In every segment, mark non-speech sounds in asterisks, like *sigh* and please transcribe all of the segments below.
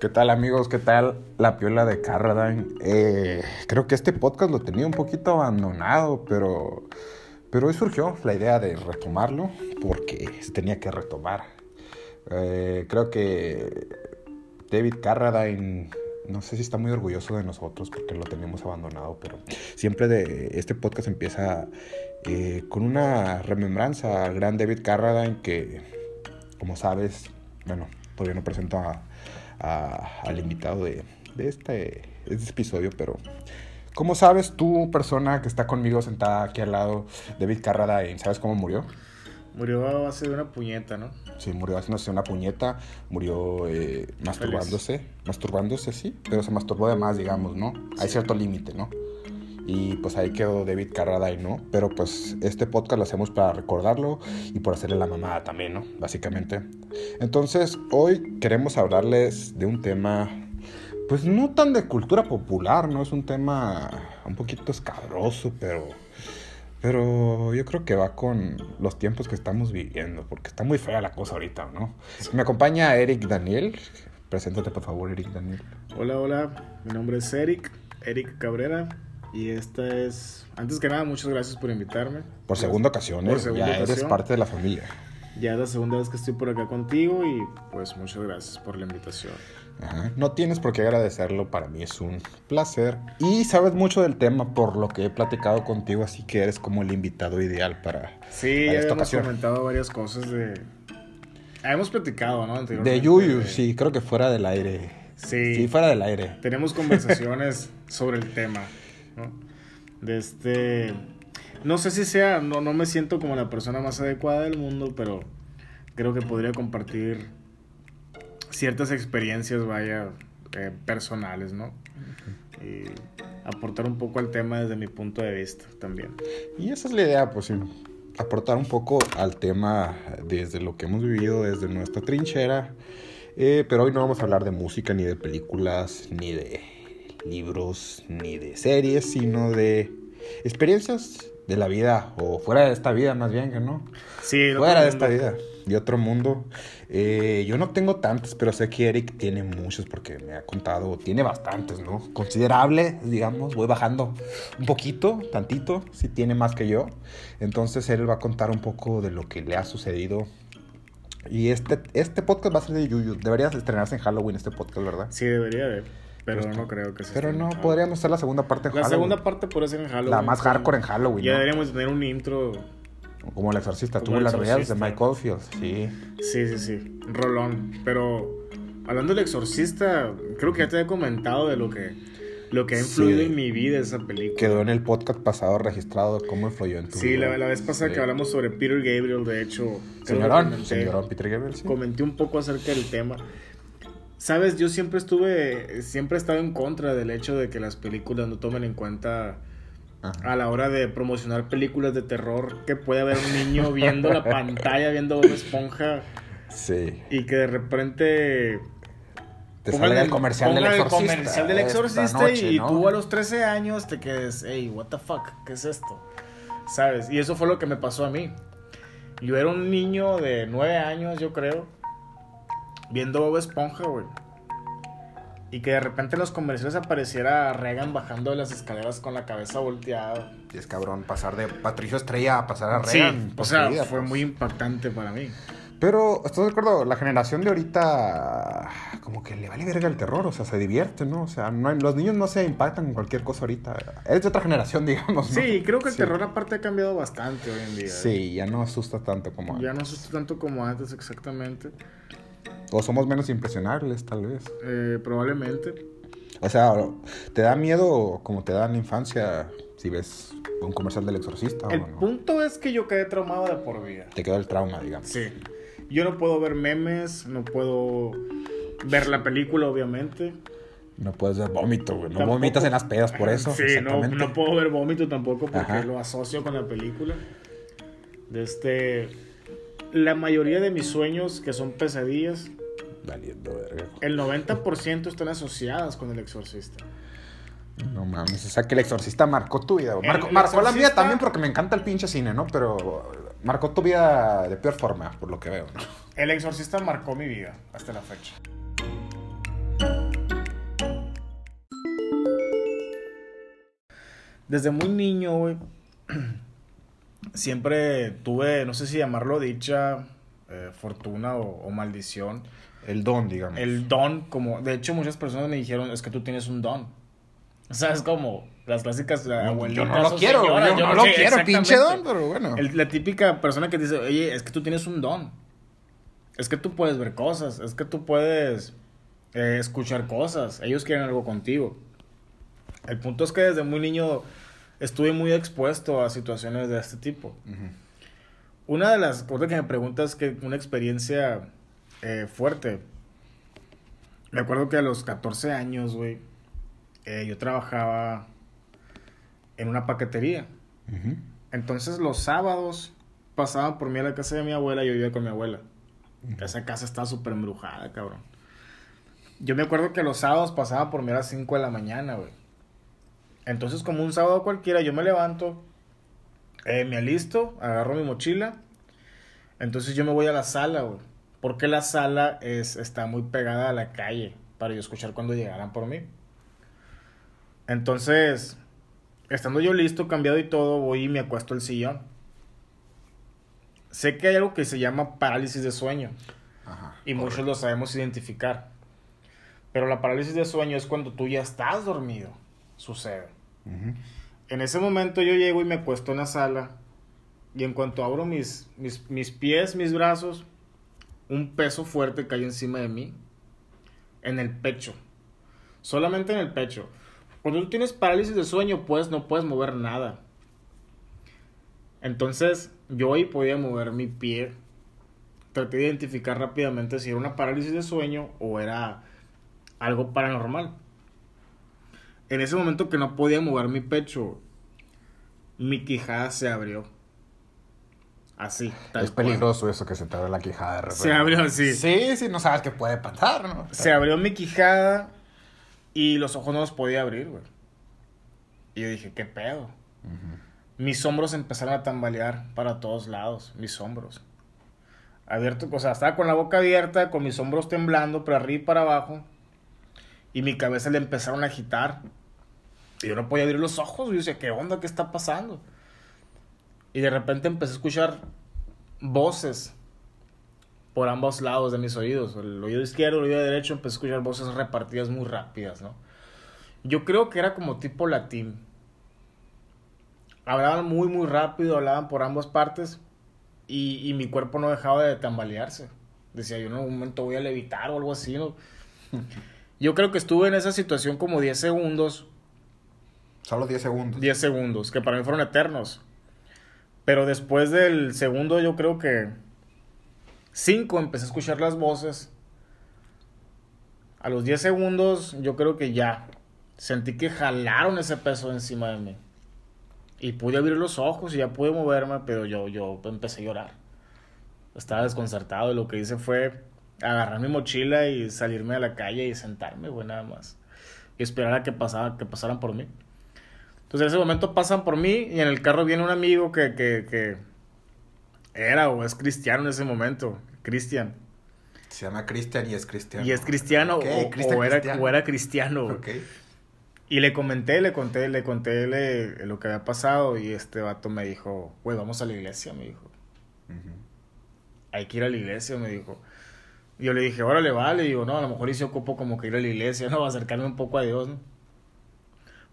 ¿Qué tal amigos? ¿Qué tal la piola de Carradine? Eh, creo que este podcast lo tenía un poquito abandonado, pero, pero hoy surgió la idea de retomarlo porque se tenía que retomar. Eh, creo que David Carradine, no sé si está muy orgulloso de nosotros porque lo teníamos abandonado, pero siempre de este podcast empieza eh, con una remembranza al gran David Carradine que, como sabes, bueno, todavía no presento a al invitado de, este, este, episodio, pero como sabes, tú, persona que está conmigo sentada aquí al lado, David Carradine, ¿sabes cómo murió? Murió base de una puñeta, ¿no? Sí, murió haciéndose una puñeta, murió eh, masturbándose, masturbándose, sí, pero se masturbó de más, digamos, ¿no? Hay cierto límite, ¿no? Y pues ahí quedó David Carradine, ¿no? Pero pues este podcast lo hacemos para recordarlo y por hacerle la mamada también, ¿no? Básicamente. Entonces, hoy queremos hablarles de un tema, pues no tan de cultura popular, ¿no? Es un tema un poquito escabroso, pero... Pero yo creo que va con los tiempos que estamos viviendo, porque está muy fea la cosa ahorita, ¿no? Me acompaña Eric Daniel. Preséntate, por favor, Eric Daniel. Hola, hola. Mi nombre es Eric, Eric Cabrera. Y esta es, antes que nada, muchas gracias por invitarme. Por segunda ocasión, ¿eh? ya eres parte de la familia. Ya es la segunda vez que estoy por acá contigo y pues muchas gracias por la invitación. Ajá. No tienes por qué agradecerlo, para mí es un placer. Y sabes mucho del tema por lo que he platicado contigo, así que eres como el invitado ideal para, sí, ya hemos comentado varias cosas de... Hemos platicado, ¿no? De Yuyu, sí, creo que fuera del aire. Sí. Sí, fuera del aire. Tenemos conversaciones *laughs* sobre el tema. De este... No sé si sea, no, no me siento como la persona más adecuada del mundo, pero creo que podría compartir ciertas experiencias, vaya, eh, personales, ¿no? Y aportar un poco al tema desde mi punto de vista también. Y esa es la idea, pues sí, aportar un poco al tema desde lo que hemos vivido, desde nuestra trinchera. Eh, pero hoy no vamos a hablar de música, ni de películas, ni de libros ni de series, sino de experiencias de la vida o fuera de esta vida más bien que no. Sí, fuera de esta vida de otro mundo. Eh, yo no tengo tantos, pero sé que Eric tiene muchos porque me ha contado, tiene bastantes, ¿no? Considerable, digamos, voy bajando un poquito, tantito, si tiene más que yo. Entonces él va a contar un poco de lo que le ha sucedido. Y este, este podcast va a ser de Yuyu. Deberías estrenarse en Halloween este podcast, ¿verdad? Sí, debería de. Pero no creo que sea. Pero no, podríamos hacer la segunda parte en Halloween. La segunda parte podría ser en Halloween. La más hardcore en Halloween. Ya deberíamos tener un intro. Como el exorcista, tuvo las reales de Mike Oldfield, sí. Sí, sí, sí. Rolón. Pero hablando del exorcista, creo que ya te he comentado de lo que, lo que ha influido en mi vida esa película. Quedó en el podcast pasado registrado cómo influyó en tu sí, vida. Sí, la, vez pasada que hablamos sobre Peter Gabriel, de hecho. Señorón, señorón Peter Gabriel, sí. Comenté un poco acerca del tema. Sabes, yo siempre estuve, siempre he estado en contra del hecho de que las películas no tomen en cuenta a la hora de promocionar películas de terror que puede haber un niño viendo la *laughs* pantalla, viendo una esponja. Sí. Y que de repente te sale el comercial del exorcista. El comercial del exorcista y, tú a los 13 años te quedes, hey, what the fuck, ¿qué es esto? ¿Sabes? Y eso fue lo que me pasó a mí. Yo era un niño de 9 años, yo creo viendo Bob Esponja, güey. Y que de repente en los comerciales apareciera Regan bajando de las escaleras con la cabeza volteada. Y es cabrón pasar de Patricio Estrella a pasar a Regan. Sí, o sea, fue pues. muy impactante para mí. Pero, ¿estás de acuerdo? La generación de ahorita, como que le vale verga el terror, o sea, se divierte, ¿no? O sea, no los niños no se impactan con cualquier cosa ahorita. Es de otra generación, *laughs* digamos. ¿no? Sí, creo que el terror aparte ha cambiado bastante hoy en día. Sí, ya no asusta tanto como antes. Ya no asusta tanto como antes, exactamente. O somos menos impresionables, tal vez. Eh, probablemente. O sea, ¿te da miedo como te da en la infancia si ves un comercial del exorcista? El punto es que yo quedé traumado de por vida. Te quedó el trauma, digamos. Sí. Yo no puedo ver memes, no puedo ver la película, obviamente. No puedes ver vómito, güey. No vomitas en las pedas por eso. Sí, no, no puedo ver vómito tampoco porque lo asocio con la película. De este la mayoría de mis sueños, que son pesadillas, el 90% están asociadas con el exorcista. No mames, o sea que el exorcista marcó tu vida. Marco, marcó la mía también porque me encanta el pinche cine, ¿no? Pero marcó tu vida de peor forma, por lo que veo, ¿no? El exorcista marcó mi vida hasta la fecha. Desde muy niño, güey. *clears throat* siempre tuve, no sé si llamarlo dicha, eh, fortuna o, o maldición. El don, digamos. El don, como, de hecho muchas personas me dijeron, es que tú tienes un don. O sea, es como las clásicas abuelitas. yo no lo quiero, señoras, yo no lo quiero, pinche don, pero bueno. El- la típica persona que dice, oye, es que tú tienes un don. Es que tú puedes ver cosas, es que tú puedes eh, escuchar cosas. Ellos quieren algo contigo. El punto es que desde muy niño estuve muy expuesto a situaciones de este tipo. Una de las cosas que me preguntas que una experiencia eh, fuerte. Me acuerdo que a los 14 años, güey, eh, yo trabajaba en una paquetería. Entonces los sábados pasaban por mí a la casa de mi abuela y yo vivía con mi abuela. Esa casa estaba súper embrujada, cabrón. Yo me acuerdo que los sábados pasaban por mí a las 5 de la mañana, güey. Entonces, como un sábado cualquiera, yo me levanto, eh, me alisto, agarro mi mochila. Entonces yo me voy a la sala, güey. Porque la sala es, está muy pegada a la calle para yo escuchar cuando llegaran por mí. Entonces, estando yo listo, cambiado y todo, voy y me acuesto el sillón. Sé que hay algo que se llama parálisis de sueño Ajá. y muchos lo sabemos identificar. Pero la parálisis de sueño es cuando tú ya estás dormido. Sucede. En ese momento yo llego y me acuesto en la sala y en cuanto abro mis, mis, mis pies, mis brazos, un peso fuerte cae encima de mí, en el pecho, solamente en el pecho. Cuando tú tienes parálisis de sueño, pues no puedes mover nada. Entonces yo ahí podía mover mi pie. Traté de identificar rápidamente si era una parálisis de sueño o era algo paranormal. En ese momento que no podía mover mi pecho, mi quijada se abrió. Así, tal Es cual. peligroso eso que se te abre la quijada de repente. Se abrió así. Sí, sí, no sabes qué puede pasar, ¿no? Se abrió mi quijada y los ojos no los podía abrir, güey. Y yo dije, ¿qué pedo? Mis hombros empezaron a tambalear para todos lados, mis hombros. Abierto, o sea, estaba con la boca abierta, con mis hombros temblando, para arriba y para abajo. Y mi cabeza le empezaron a agitar. Y yo no podía abrir los ojos. Yo decía, ¿qué onda? ¿Qué está pasando? Y de repente empecé a escuchar voces por ambos lados de mis oídos. El oído izquierdo, el oído derecho, empecé a escuchar voces repartidas muy rápidas, ¿no? Yo creo que era como tipo latín. Hablaban muy, muy rápido, hablaban por ambas partes. Y, y mi cuerpo no dejaba de tambalearse. Decía, yo en algún momento voy a levitar o algo así, ¿no? *laughs* Yo creo que estuve en esa situación como 10 segundos. Solo 10 segundos. 10 segundos, que para mí fueron eternos. Pero después del segundo, yo creo que 5 empecé a escuchar las voces. A los 10 segundos, yo creo que ya sentí que jalaron ese peso encima de mí. Y pude abrir los ojos y ya pude moverme, pero yo, yo empecé a llorar. Estaba desconcertado y lo que hice fue agarrar mi mochila y salirme a la calle y sentarme, güey, nada más. Y esperar a que, pasara, que pasaran por mí. Entonces en ese momento pasan por mí y en el carro viene un amigo que, que, que era o es cristiano en ese momento, Cristian. Se llama Cristian y es cristiano. Y es cristiano o, era, cristiano. o era cristiano. Y le comenté, le conté, le conté le- lo que había pasado y este vato me dijo, güey, vamos a la iglesia, me dijo. Hay que ir a la iglesia, me dijo. Y yo le dije, órale, vale. Y digo, no, a lo mejor se ocupo como que ir a la iglesia, ¿no? *laughs* Acercarme un poco a Dios, ¿no?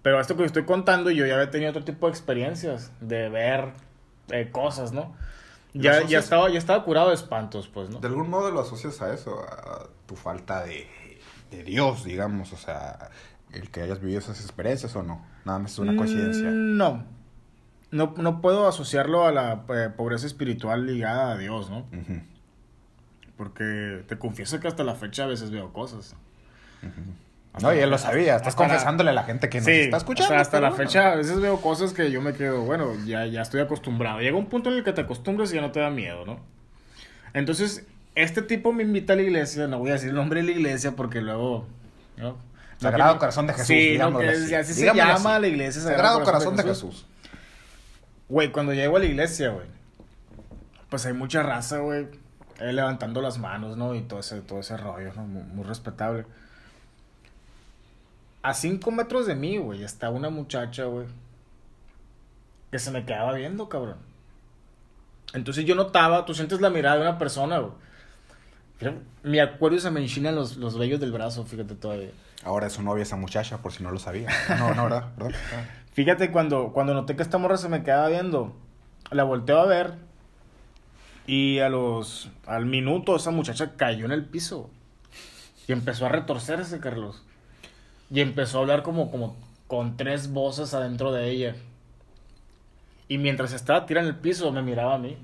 Pero esto que estoy contando, yo ya había tenido otro tipo de experiencias, de ver eh, cosas, ¿no? Ya, ya, estaba, ya estaba curado de espantos, pues, ¿no? De algún modo lo asocias a eso, a tu falta de, de Dios, digamos, o sea, el que hayas vivido esas experiencias o no. Nada más es una coincidencia. Mm, No. No, no puedo asociarlo a la eh, pobreza espiritual ligada a Dios, ¿no? Porque te confieso que hasta la fecha a veces veo cosas. No, y él lo sabía. Estás la- confesándole a la gente que nos Sí, está escuchando. o sea, hasta la bueno. fecha a veces veo cosas que yo me quedo, bueno, ya, ya estoy acostumbrado. Llega un punto en el que te acostumbras y ya no te da miedo, ¿no? Entonces, este tipo me invita a la iglesia, no voy a decir el nombre de la iglesia porque luego... ¿no? Sagrado No, Corazón de Jesús, Sí, no, que así. así se llama así. la iglesia. Sagrado Corazón de Jesús. Güey, cuando llego a la iglesia, güey, pues hay mucha raza, güey, levantando las manos, ¿no? Y todo ese, todo ese rollo, ¿no? Muy, muy respetable. A cinco metros de mí, güey, está una muchacha, güey, que se me quedaba viendo, cabrón. Entonces yo notaba, tú sientes la mirada de una persona, güey. Me acuerdo se me enchinan los, los vellos del brazo, fíjate todavía. Ahora es su novia esa muchacha, por si no lo sabía. No, no, ¿verdad? ¿verdad? *laughs* Fíjate, cuando, cuando noté que esta morra se me quedaba viendo, la volteo a ver y a los, al minuto esa muchacha cayó en el piso y empezó a retorcerse, Carlos. Y empezó a hablar como, como con tres voces adentro de ella. Y mientras estaba tirada en el piso, me miraba a mí.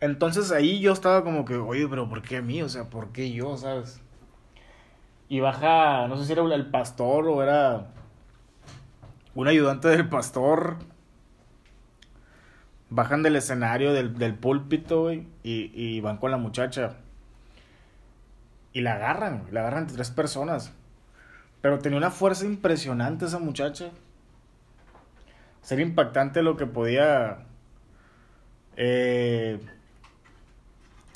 Entonces ahí yo estaba como que, oye, pero ¿por qué a mí? O sea, ¿por qué yo, sabes? Y baja, no sé si era el pastor o era un ayudante del pastor. Bajan del escenario, del, del púlpito, y, y van con la muchacha. Y la agarran, la agarran entre tres personas. Pero tenía una fuerza impresionante esa muchacha. Sería impactante lo que podía eh,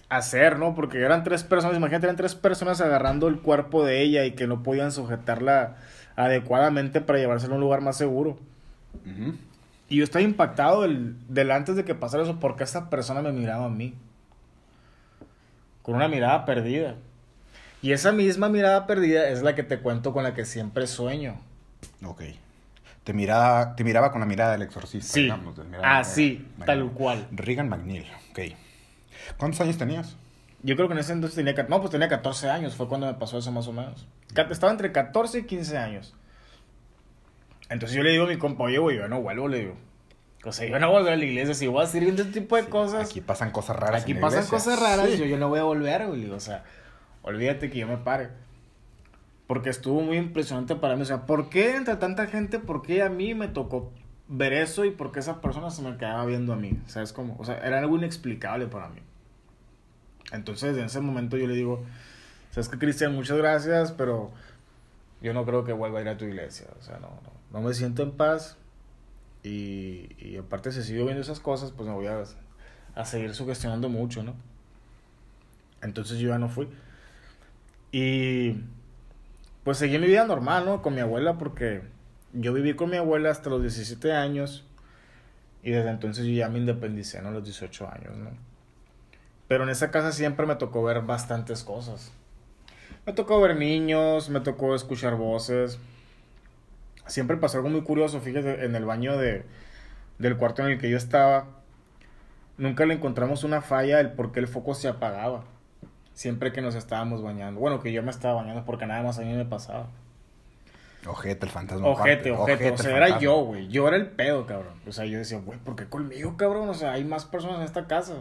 hacer, ¿no? Porque eran tres personas, imagínate, eran tres personas agarrando el cuerpo de ella y que no podían sujetarla adecuadamente para llevársela a un lugar más seguro. Y yo estaba impactado del, del, antes de que pasara eso, porque esa persona me miraba a mí. Con una mirada perdida. Y esa misma mirada perdida es la que te cuento con la que siempre sueño. Ok. Te miraba, te miraba con la mirada del exorcista, sí. digamos. ah, sí, tal cual. Regan McNeil, ok. ¿Cuántos años tenías? Yo creo que en ese entonces tenía, no, pues tenía 14 años, fue cuando me pasó eso más o menos. Estaba entre 14 y 15 años. Entonces yo le digo a mi compa, oye, güey, yo no vuelvo, le digo. O sea, yo no voy a a la iglesia, si voy a seguir este tipo de cosas. Aquí pasan cosas raras. Aquí pasan cosas raras, yo, yo no voy a volver, güey. O sea, olvídate que yo me pare. Porque estuvo muy impresionante para mí. O sea, ¿por qué entre tanta gente, por qué a mí me tocó ver eso y por qué esa persona se me quedaba viendo a mí? ¿Sabes cómo? O sea, era algo inexplicable para mí. Entonces, en ese momento yo le digo, ¿sabes qué, Cristian? Muchas gracias, pero yo no creo que vuelva a ir a tu iglesia. O sea, no, no, no me siento en paz. Y, y aparte, si sigo viendo esas cosas, pues me voy a, a seguir sugestionando mucho, ¿no? Entonces yo ya no fui. Y pues seguí mi vida normal, ¿no? Con mi abuela, porque yo viví con mi abuela hasta los 17 años. Y desde entonces yo ya me independicé, ¿no? Los 18 años, ¿no? Pero en esa casa siempre me tocó ver bastantes cosas. Me tocó ver niños, me tocó escuchar voces. Siempre pasó algo muy curioso, fíjate, en el baño de, del cuarto en el que yo estaba. Nunca le encontramos una falla el por qué el foco se apagaba siempre que nos estábamos bañando. Bueno, que yo me estaba bañando porque nada más a mí me pasaba. Ojete, el fantasma. Ojete, ojete. o sea, era yo, güey. Yo era el pedo, cabrón. O sea, yo decía, güey, ¿por qué conmigo, cabrón? O sea, hay más personas en esta casa.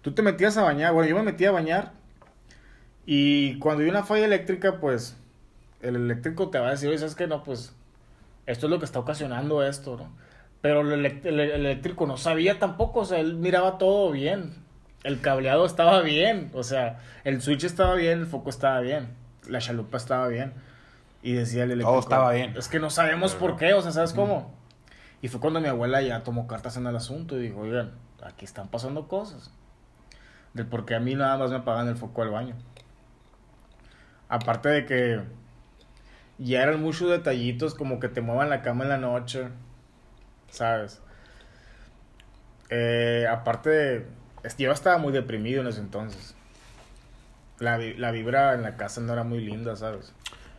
Tú te metías a bañar. Bueno, yo me metía a bañar. Y cuando hay una falla eléctrica, pues el eléctrico te va a decir, oye, ¿sabes qué? No, pues esto es lo que está ocasionando esto, ¿no? Pero el, el eléctrico no sabía tampoco, o sea, él miraba todo bien el cableado estaba bien, o sea, el switch estaba bien, el foco estaba bien, la chalupa estaba bien. Y decía el eléctrico. Todo estaba bien. Es que no sabemos por qué, o sea, ¿sabes cómo? Y fue cuando mi abuela ya tomó cartas en el asunto y dijo, oigan, aquí están pasando cosas. Del por qué a mí nada más me apagan el foco del baño. Aparte de que ya eran muchos detallitos como que te muevan la cama en la noche, ¿sabes? Eh, aparte de yo estaba muy deprimido en ese entonces. La, la vibra en la casa no era muy linda, ¿sabes?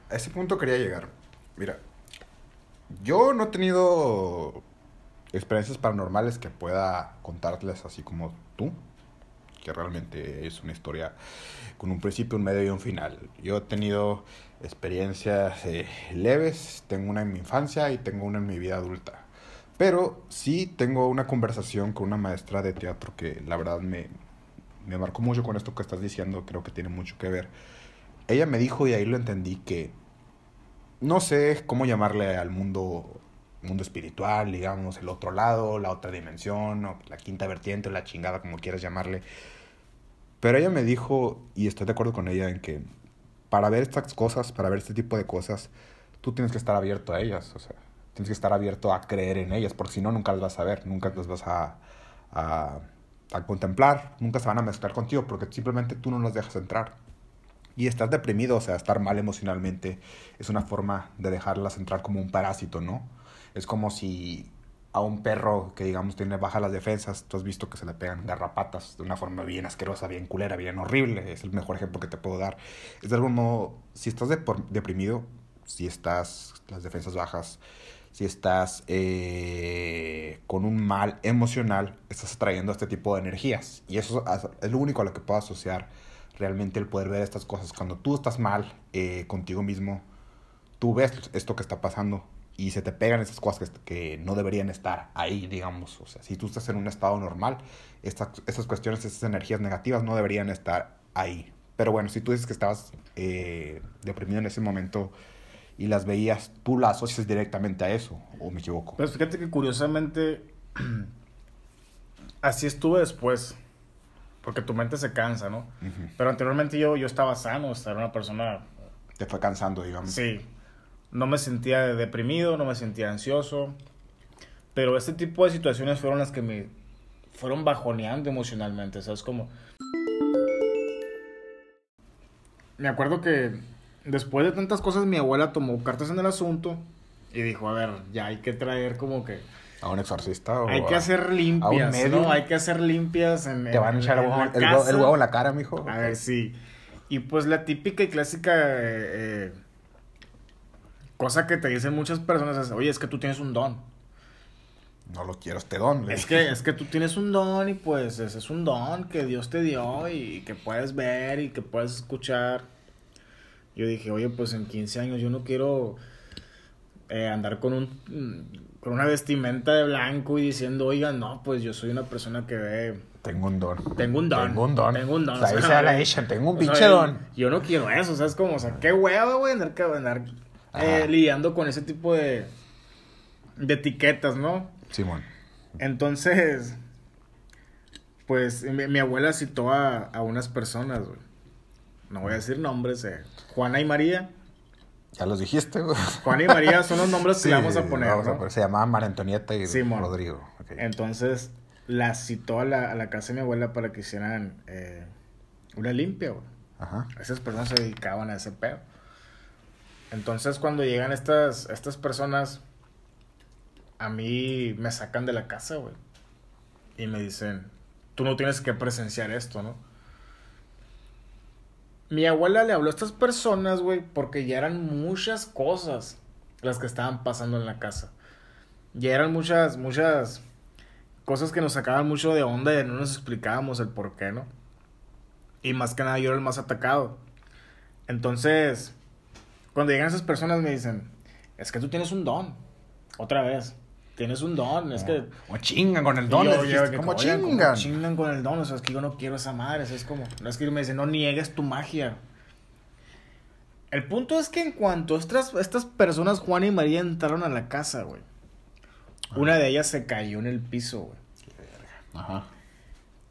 A ese punto quería llegar. Mira, yo no he tenido experiencias paranormales que pueda contarles así como tú, que realmente es una historia con un principio, un medio y un final. Yo he tenido experiencias eh, leves, tengo una en mi infancia y tengo una en mi vida adulta. Pero sí tengo una conversación con una maestra de teatro que la verdad me, me marcó mucho con esto que estás diciendo, creo que tiene mucho que ver. Ella me dijo, y ahí lo entendí, que no sé cómo llamarle al mundo, mundo espiritual, digamos, el otro lado, la otra dimensión, o la quinta vertiente, o la chingada, como quieras llamarle. Pero ella me dijo, y estoy de acuerdo con ella, en que para ver estas cosas, para ver este tipo de cosas, tú tienes que estar abierto a ellas, o sea tienes que estar abierto a creer en ellas, porque si no, nunca las vas a ver, nunca las vas a, a, contemplar, nunca se van a mezclar contigo, porque simplemente tú no las dejas entrar. Y estás deprimido, o sea, estar mal emocionalmente es una forma de dejarlas entrar como un parásito, ¿no? Es como si a un perro que digamos tiene bajas las defensas, tú has visto que se le pegan garrapatas de una forma bien asquerosa, bien culera, bien horrible, es el mejor ejemplo que te puedo dar. Es de algún modo, si estás deprimido, si estás las defensas bajas, si estás eh, con un mal emocional, estás atrayendo este tipo de energías. Y eso es lo único a lo que puedo asociar realmente el poder ver estas cosas. Cuando tú estás mal eh, contigo mismo, tú ves esto que está pasando y se te pegan esas cosas que, no deberían estar ahí, digamos. O sea, si tú estás en un estado normal, estas, estas cuestiones, estas energías negativas no deberían estar ahí. Pero bueno, si tú dices que estabas eh, deprimido en ese momento y las veías, tú las asocias directamente a eso, o me equivoco. Pues fíjate que curiosamente, *clears throat* así estuve después, porque tu mente se cansa, ¿no? Pero anteriormente yo, yo estaba sano, era una persona... Te fue cansando, digamos. Sí, no me sentía deprimido, no me sentía ansioso, pero este tipo de situaciones fueron las que me fueron bajoneando emocionalmente, ¿sabes? Como... Me acuerdo que después de tantas cosas mi abuela tomó cartas en el asunto y dijo, a ver, ya hay que traer como que... A un exorcista o Hay que hacer limpias, ¿no? Hay que hacer limpias en, Te van a echar el, huevo, en la cara, mijo. A ver, sí. Y pues la típica y clásica... Eh, Cosa que te dicen muchas personas es, oye, es que tú tienes un don. No lo quiero este don. Es que, es que tú tienes un don y pues ese es un don que Dios te dio y que puedes ver y que puedes escuchar. Yo dije, oye, pues en 15 años yo no quiero eh, andar con un con una vestimenta de blanco y diciendo, oiga, no, pues yo soy una persona que ve... Tengo un don. Tengo un don. Tengo un don. Tengo un don. O sea, la tengo un pinche don. Yo no quiero eso, o sea, es como, o sea, qué hueva, güey, andar, andar eh, lidiando con ese tipo de, de etiquetas, ¿no? Simón. Entonces, pues mi, abuela citó a, a, unas personas, güey. No voy a decir nombres, eh. Juana y María. Ya los dijiste, güey. Juana y María son los nombres que le vamos a poner. ¿no? Se llamaban María Antonieta y Rodrigo. Entonces, las citó a la, a la, casa de mi abuela para que hicieran eh, una limpia, güey. Ajá. Esas personas se dedicaban a ese pedo. Entonces cuando llegan estas, estas personas, a mí me sacan de la casa, güey. Y me dicen, tú no tienes que presenciar esto, ¿no? Mi abuela le habló a estas personas, güey, porque ya eran muchas cosas las que estaban pasando en la casa. Ya eran muchas, muchas cosas que nos sacaban mucho de onda y no nos explicábamos el por qué, ¿no? Y más que nada yo era el más atacado. Entonces, cuando llegan esas personas me dicen, es que tú tienes un don. Otra vez. Tienes un don, es que... Como chingan con el don. ¿Cómo chingan? chingan con el don, o sea, es que yo no quiero esa madre, es como... No es que me dicen, no niegues tu magia. El punto es que en cuanto estas, estas personas, Juan y María, entraron a la casa, güey. Una de ellas se cayó en el piso, güey. Ajá.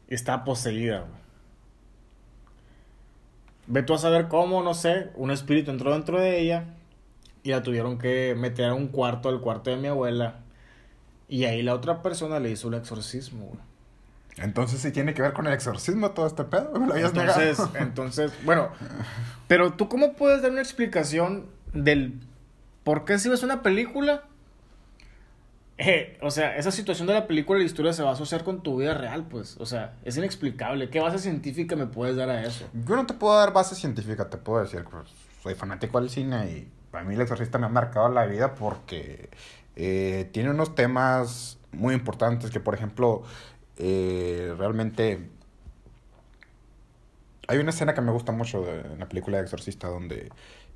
Y estaba poseída, güey. Ve tú a saber cómo, no sé, un espíritu entró dentro de ella y la tuvieron que meter a un cuarto, al cuarto de mi abuela. Y ahí la otra persona le hizo el exorcismo, güey. Entonces sí tiene que ver con el exorcismo todo este pedo, me *laughs* lo habías entonces, *laughs* entonces, bueno, pero tú cómo puedes dar una explicación del por qué si ves una película eh, o sea, esa situación de la película y la historia se va a asociar con tu vida real, pues. O sea, es inexplicable. ¿Qué base científica me puedes dar a eso? Yo no te puedo dar base científica, te puedo decir, pues, soy fanático del cine y para mí el exorcista me ha marcado la vida porque eh, tiene unos temas muy importantes que, por ejemplo, eh, realmente... Hay una escena que me gusta mucho en la película de Exorcista donde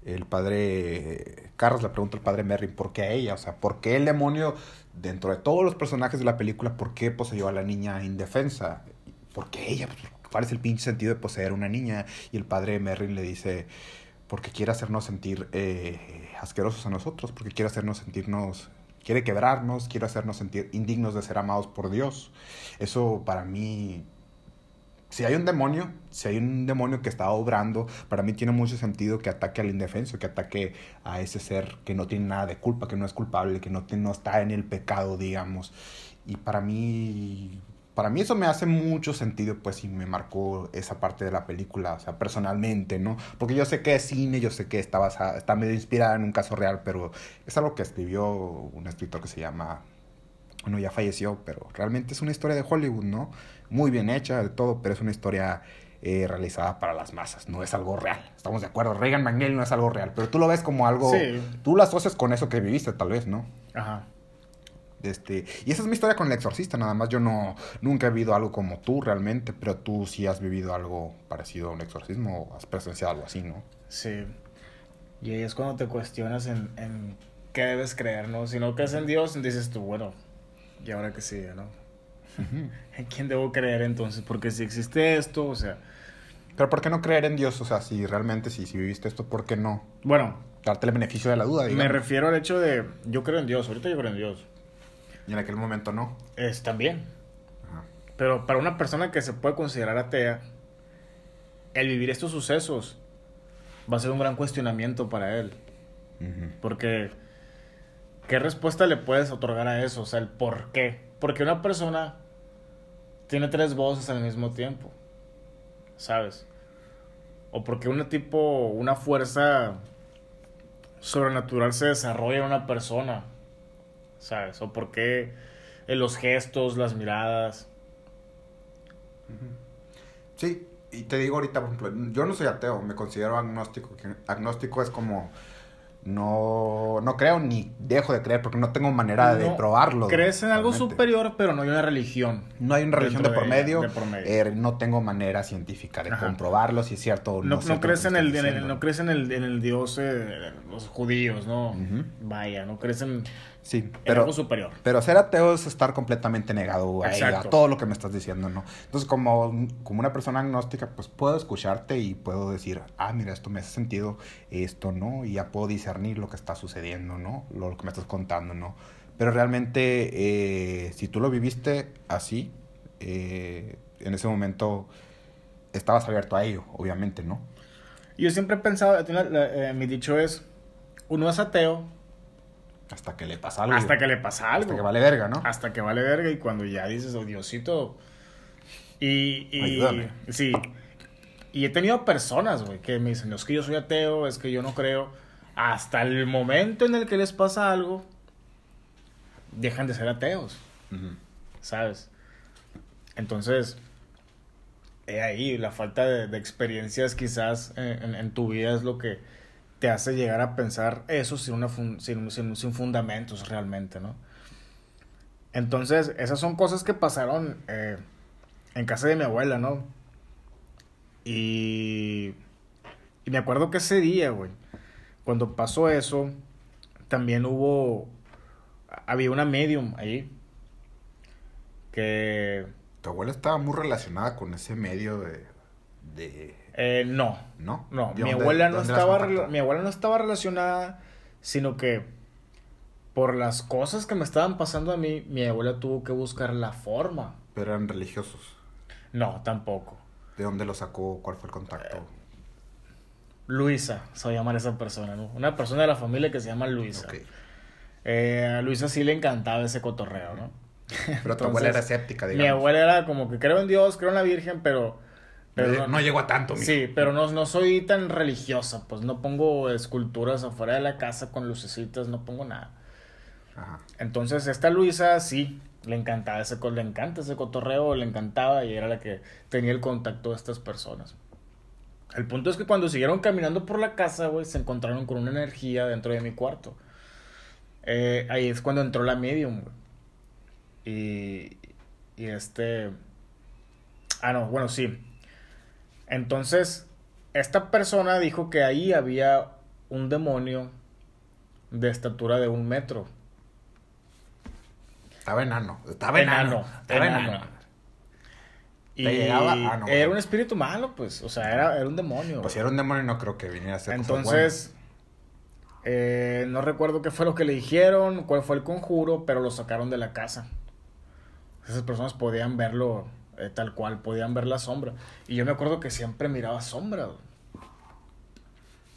el padre Carlos le pregunta al padre Merry por qué a ella, o sea, por qué el demonio dentro de todos los personajes de la película, por qué poseyó a la niña indefensa, por qué ella, pues, cuál es el pinche sentido de poseer una niña y el padre Merry le dice porque quiere hacernos sentir eh, asquerosos a nosotros, porque quiere hacernos sentirnos quiere quebrarnos, quiere hacernos sentir indignos de ser amados por Dios. Eso para mí si hay un demonio, si hay un demonio que está obrando, para mí tiene mucho sentido que ataque al indefenso, que ataque a ese ser que no tiene nada de culpa, que no es culpable, que no, no está en el pecado, digamos. Y para mí, para mí eso me hace mucho sentido, pues, y me marcó esa parte de la película, o sea, personalmente, ¿no? Porque yo sé que es cine, yo sé que está, basada, está medio inspirada en un caso real, pero es algo que escribió un escritor que se llama, bueno, ya falleció, pero realmente es una historia de Hollywood, ¿no? Muy bien hecha, de todo, pero es una historia eh, realizada para las masas, no es algo real, estamos de acuerdo, Reagan McNeil no es algo real, pero tú lo ves como algo, Sí. tú lo asocias con eso que viviste, tal vez, ¿no? Ajá. Este, y esa es mi historia con el exorcista, nada más yo no, nunca he vivido algo como tú realmente, pero tú sí has vivido algo parecido a un exorcismo o has presenciado algo así, ¿no? Sí. Y ahí es cuando te cuestionas en, en qué debes creer, ¿no? Si no crees en Dios, dices tú, bueno, ¿y ahora qué sigue, no? *laughs* ¿En quién debo creer entonces? Porque si existe esto, o sea, Pero ¿por qué no creer en Dios? O sea, si realmente, si, si viviste esto, ¿por qué no? bueno, Darte el beneficio de la duda, me digamos. refiero al hecho de, yo creo en Dios, ahorita yo creo en Dios. Y en aquel momento no. Es también. Ajá. Pero para una persona que se puede considerar atea, el vivir estos sucesos va a ser un gran cuestionamiento para él. Porque, ¿qué respuesta le puedes otorgar a eso? O sea, el por qué. Porque una persona tiene tres voces al mismo tiempo. ¿Sabes? O porque un tipo, una fuerza sobrenatural se desarrolla en una persona. ¿Sabes? O porque en los gestos, las miradas. Sí, y te digo ahorita, por ejemplo, yo no soy ateo, me considero agnóstico. Agnóstico es como no, no creo ni dejo de creer porque no tengo manera de No, probarlo. Crees en algo realmente. superior, pero no hay una religión. No hay una religión de por de medio. de por medio. eh, no tengo manera científica de Ajá. comprobarlo si es cierto o no. No, no crees en el, en el- no crees en el, en el dios eh, los judíos, ¿no? Vaya, no crees en, Sí, pero, algo superior. pero ser ateo es estar completamente negado a, ella, a todo lo que me estás diciendo, ¿no? Entonces, como, como una persona agnóstica, pues puedo escucharte y puedo decir, ah, mira, esto me hace sentido, esto no, y ya puedo discernir lo que está sucediendo, ¿no? Lo, lo que me estás contando, ¿no? Pero realmente, eh, si tú lo viviste así, eh, en ese momento estabas abierto a ello, obviamente, ¿no? Yo siempre he pensado, eh, mi dicho es, uno es ateo Hasta que le pasa algo. hasta que le pasa algo. Hasta que vale verga, ¿no? Hasta que vale verga y cuando ya dices, oh Diosito. Y, y Ayúdame. sí. Y he tenido personas, güey, que me dicen, no es que yo soy ateo, es que yo no creo. Hasta el momento en el que les pasa algo, dejan de ser ateos. ¿sabes? Entonces, he ahí, la falta de, de experiencias quizás en, en- en tu vida es lo que te hace llegar a pensar eso sin, una sin, sin- sin fundamentos realmente, ¿no? Entonces, esas son cosas que pasaron eh, en casa de mi abuela, ¿no? Y, y me acuerdo que ese día, güey, cuando pasó eso, también hubo, había una medium ahí que Tu abuela estaba muy relacionada con ese medio de Eh, no, ¿No? no, ¿De mi abuela no estaba mi abuela no estaba relacionada, sino que por las cosas que me estaban pasando a mí, mi abuela tuvo que buscar la forma. Pero eran religiosos. No, tampoco. ¿De dónde lo sacó? ¿Cuál fue el contacto? Luisa, se va a llamar esa persona, ¿no? Una persona de la familia que se llama Luisa. Eh, a Luisa sí le encantaba ese cotorreo, ¿no? Pero tu Entonces, abuela era escéptica, digamos. Mi abuela era como que creo en Dios, creo en la Virgen, pero... no, no llegó a tanto, mijo. Sí, pero no, no soy tan religiosa, pues no pongo esculturas afuera de la casa con lucecitas, no pongo nada. Ajá. Entonces, esta Luisa sí, le encantaba ese, le encanta ese cotorreo, le encantaba y era la que tenía el contacto de estas personas. El punto es que cuando siguieron caminando por la casa, güey, se encontraron con una energía dentro de mi cuarto. Eh, ahí es cuando entró la medium, güey. Y, y este... Ah, no, bueno, sí. Entonces, esta persona dijo que ahí había un demonio de estatura de un metro. Estaba enano. Estaba enano. Estaba enano. Y. Ah, no, era un espíritu malo, pues. O sea, era, era un demonio. Pues si era un demonio, no creo que viniera a ser Entonces, eh, no recuerdo qué fue lo que le dijeron, cuál fue el conjuro, pero lo sacaron de la casa. Esas personas podían verlo eh, tal cual, podían ver la sombra. Y yo me acuerdo que siempre miraba sombra. güey.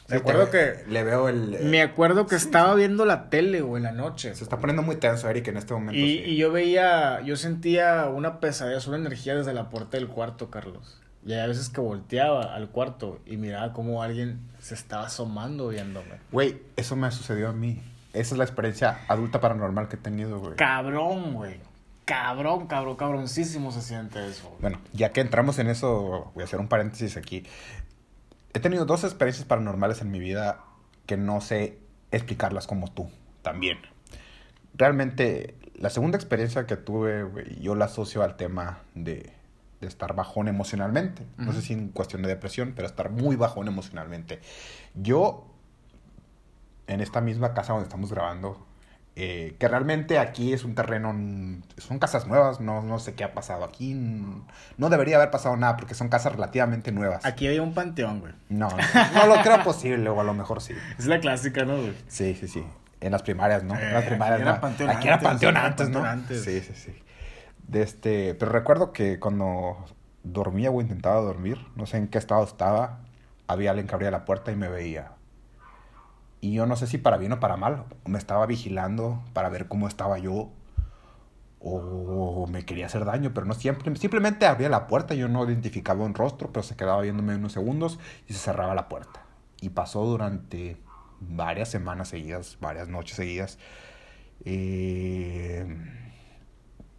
Me acuerdo que. Le veo el. Me acuerdo que estaba viendo la tele, güey, en la noche. Se está poniendo muy tenso, Eric, en este momento. Y, yo veía, yo sentía una pesadez, una energía desde la puerta del cuarto, Carlos. Y hay veces que volteaba al cuarto y miraba como alguien se estaba asomando viéndome. Güey, eso me sucedió a mí. Esa es la experiencia adulta paranormal que he tenido, güey. Cabrón, güey. Cabrón, cabrón, cabroncísimo se siente eso. güey. Bueno, ya que entramos en eso, voy a hacer un paréntesis aquí. He tenido dos experiencias paranormales en mi vida que no sé explicarlas como tú también. Realmente, la segunda experiencia que tuve, güey, yo la asocio al tema de, de estar bajón emocionalmente. No sé si en cuestión de depresión, pero estar muy bajón emocionalmente. Yo, en esta misma casa donde estamos grabando, eh, que realmente aquí es un terreno, son casas nuevas, no, no sé qué ha pasado aquí, no debería haber pasado nada porque son casas relativamente nuevas. Aquí había un panteón, güey. No, no, no lo creo posible, o a lo mejor sí. *laughs* Es la clásica, ¿no, güey? Sí, sí, sí. En las primarias, ¿no? En las Eh, primarias, aquí era ¿no? panteón Aquí era panteón antes, ¿no? antes. Sí, sí, sí. De este, pero recuerdo que cuando dormía o intentaba dormir, no sé en qué estado estaba, había alguien que abría la puerta y me veía. Y yo no sé si para bien o para mal, me estaba vigilando para ver cómo estaba yo o me quería hacer daño, pero no siempre, simplemente abría la puerta, yo no identificaba un rostro, pero se quedaba viéndome unos segundos y se cerraba la puerta. Y pasó durante varias semanas seguidas, varias noches seguidas. Eh,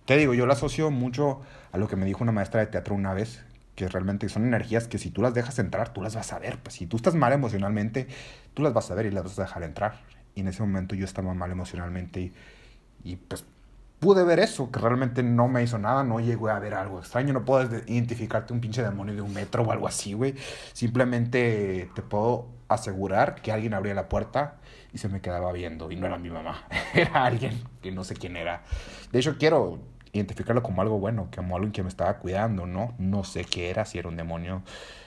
te digo, yo lo asocio mucho a lo que me dijo una maestra de teatro una vez, que realmente son energías que si tú las dejas entrar, tú las vas a ver. Pues si tú estás mal emocionalmente, tú las vas a ver y las vas a dejar entrar. Y en ese momento yo estaba mal emocionalmente y, y pues pude ver eso, que realmente no me hizo nada, no llegué a ver algo extraño, no puedes de- identificarte un pinche demonio de un metro o algo así, güey. Simplemente te puedo asegurar que alguien abría la puerta y se me quedaba viendo y no era mi mamá, *laughs* era alguien que no sé quién era. De hecho, quiero identificarlo como algo bueno, como alguien que me estaba cuidando, ¿no? No sé qué era, si era un demonio,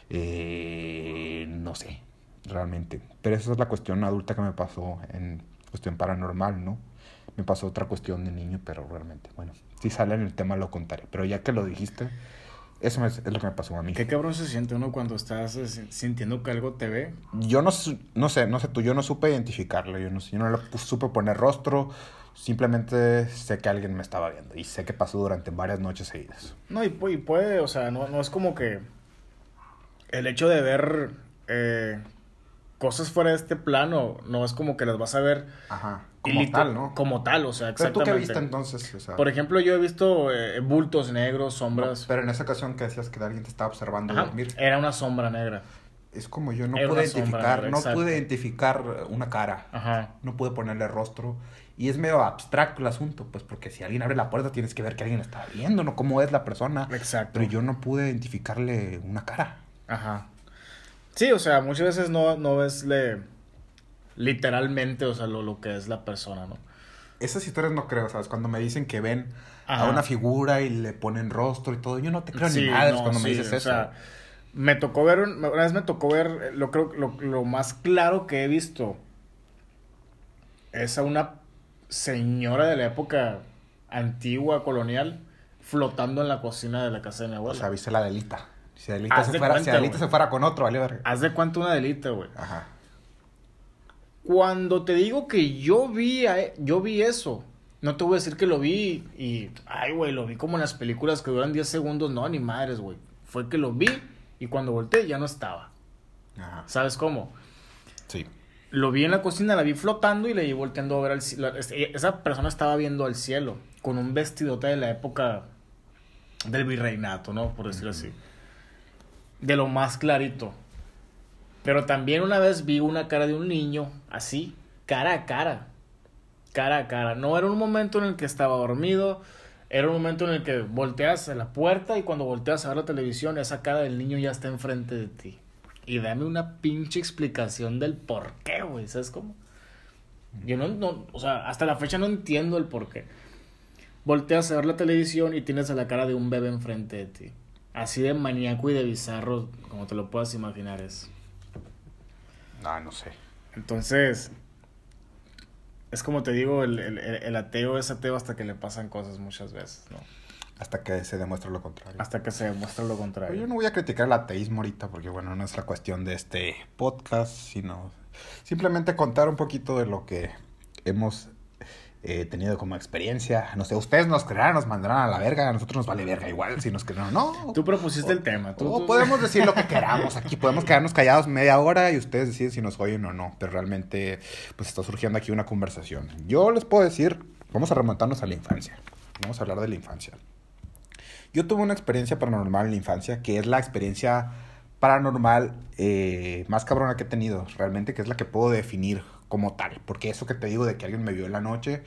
eh, no sé, realmente. Pero esa es la cuestión adulta que me pasó en cuestión paranormal, ¿no? Me pasó otra cuestión de niño, pero realmente, bueno, si sale en el tema lo contaré. Pero ya que lo dijiste, eso es, lo que me pasó a mí. Qué cabrón se siente uno cuando estás eh, sintiendo que algo te ve. Yo no, no sé, no sé tú, yo no supe identificarlo, yo no, yo no le supe poner rostro, simplemente sé que alguien me estaba viendo y sé que pasó durante varias noches seguidas. No, y, y puede, o sea, no, no es como que el hecho de ver eh, cosas fuera de este plano, no es como que las vas a ver Ajá, como tal, ¿no? Como tal, o sea, Pero tú exactamente. qué viste entonces, o sea, Por ejemplo, yo he visto eh, bultos negros, sombras. pero en esa ocasión que decías que alguien te estaba observando Ajá, dormir, era una sombra negra. es como yo no Era pude sombra, identificar, no pude identificar una cara. Ajá. no pude ponerle rostro. Y es medio abstracto el asunto, pues porque si alguien abre la puerta tienes que ver que alguien está viendo, ¿no? Cómo es la persona. Exacto. Pero yo no pude identificarle una cara. Ajá. Sí, o sea, muchas veces no, no ves le, literalmente, o sea, lo, lo que es la persona, ¿no? Esas historias no creo, ¿sabes? Cuando me dicen que ven Ajá. a una figura y le ponen rostro y todo, yo no te creo Sí, ni no, cuando me dices o eso. sea, me tocó ver, un- una vez me tocó ver, lo creo, lo, lo más claro que he visto es a una señora de la época antigua, colonial, flotando en la cocina de la casa de mi o abuela. sea, viste la delita. Si Adelita, se de fuera, si Adelita se fuera con otro, vale verga. Haz de cuenta una delita, güey. Ajá. Cuando te digo que yo vi, a- yo vi eso, no te voy a decir que lo vi y, ay, güey, lo vi como en las películas que duran 10 segundos, no, ni madres, güey. Fue que lo vi y cuando volteé ya no estaba. Ajá. ¿Sabes cómo? Sí. Lo vi en la cocina, la vi flotando y le vi volteando a ver al cielo. Esa persona estaba viendo al cielo con un vestidote de la época del virreinato, ¿no? Por decirlo así. De lo más clarito. Pero también una vez vi una cara de un niño así, cara a cara. Cara a cara. No era un momento en el que estaba dormido. Era un momento en el que volteas a la puerta y cuando volteas a ver la televisión, esa cara del niño ya está enfrente de ti. Y dame una pinche explicación del por qué, güey. ¿Sabes cómo? Yo no, no, o sea, hasta la fecha no entiendo el por qué. Volteas a ver la televisión y tienes a la cara de un bebé enfrente de ti. Así de maníaco y de bizarro, como te lo puedas imaginar es. No, no sé. Entonces, es como te digo, el, el- el- el ateo es ateo hasta que le pasan cosas muchas veces, ¿no? Hasta que se demuestre lo contrario. Hasta que se demuestre lo contrario. Yo no voy a criticar el ateísmo ahorita porque, bueno, no es la cuestión de este podcast, sino simplemente contar un poquito de lo que hemos eh, tenido como experiencia. No sé, ustedes nos creerán, nos mandarán a la verga, a nosotros nos vale verga igual si nos creen o no. Tú propusiste el tema. Tú, o tú- podemos decir lo que *laughs* queramos aquí, podemos quedarnos callados media hora y ustedes deciden si nos oyen o no, pero realmente pues está surgiendo aquí una conversación. Yo les puedo decir, vamos a remontarnos a la infancia, vamos a hablar de la infancia. Yo tuve una experiencia paranormal en la infancia, que es la experiencia paranormal eh, más cabrona que he tenido, realmente, que es la que puedo definir como tal. Porque eso que te digo de que alguien me vio en la noche,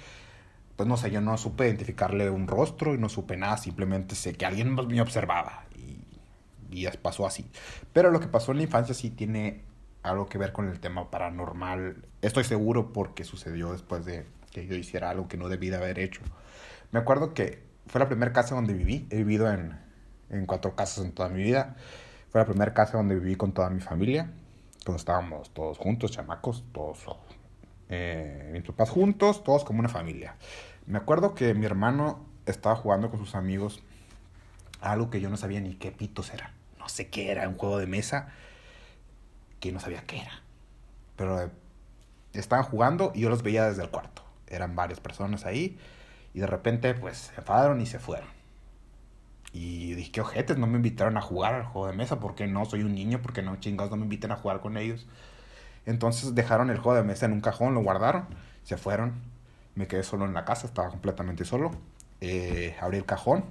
pues no sé, yo no supe identificarle un rostro y no supe nada, simplemente sé que alguien me observaba y, y pasó así. Pero lo que pasó en la infancia sí tiene algo que ver con el tema paranormal. Estoy seguro porque sucedió después de que yo hiciera algo que no debí de haber hecho. Me acuerdo que fue la primera casa donde viví. He vivido en, en cuatro casas en toda mi vida. Fue la primera casa donde viví con toda mi familia. Cuando estábamos todos juntos, chamacos, todos eh, mis papás juntos, todos como una familia. Me acuerdo que mi hermano estaba jugando con sus amigos algo que yo no sabía ni qué pitos era. No sé qué era, un juego de mesa que no sabía qué era. Pero eh, estaban jugando y yo los veía desde el cuarto. Eran varias personas ahí y de repente pues se enfadaron y se fueron. Y dije, qué ojetes, no me invitaron a jugar al juego de mesa, ¿por qué no? Soy un niño, ¿por qué no? Chingados, no me inviten a jugar con ellos. Entonces dejaron el juego de mesa en un cajón, lo guardaron, se fueron. Me quedé solo en la casa, estaba completamente solo. Eh, abrí el cajón.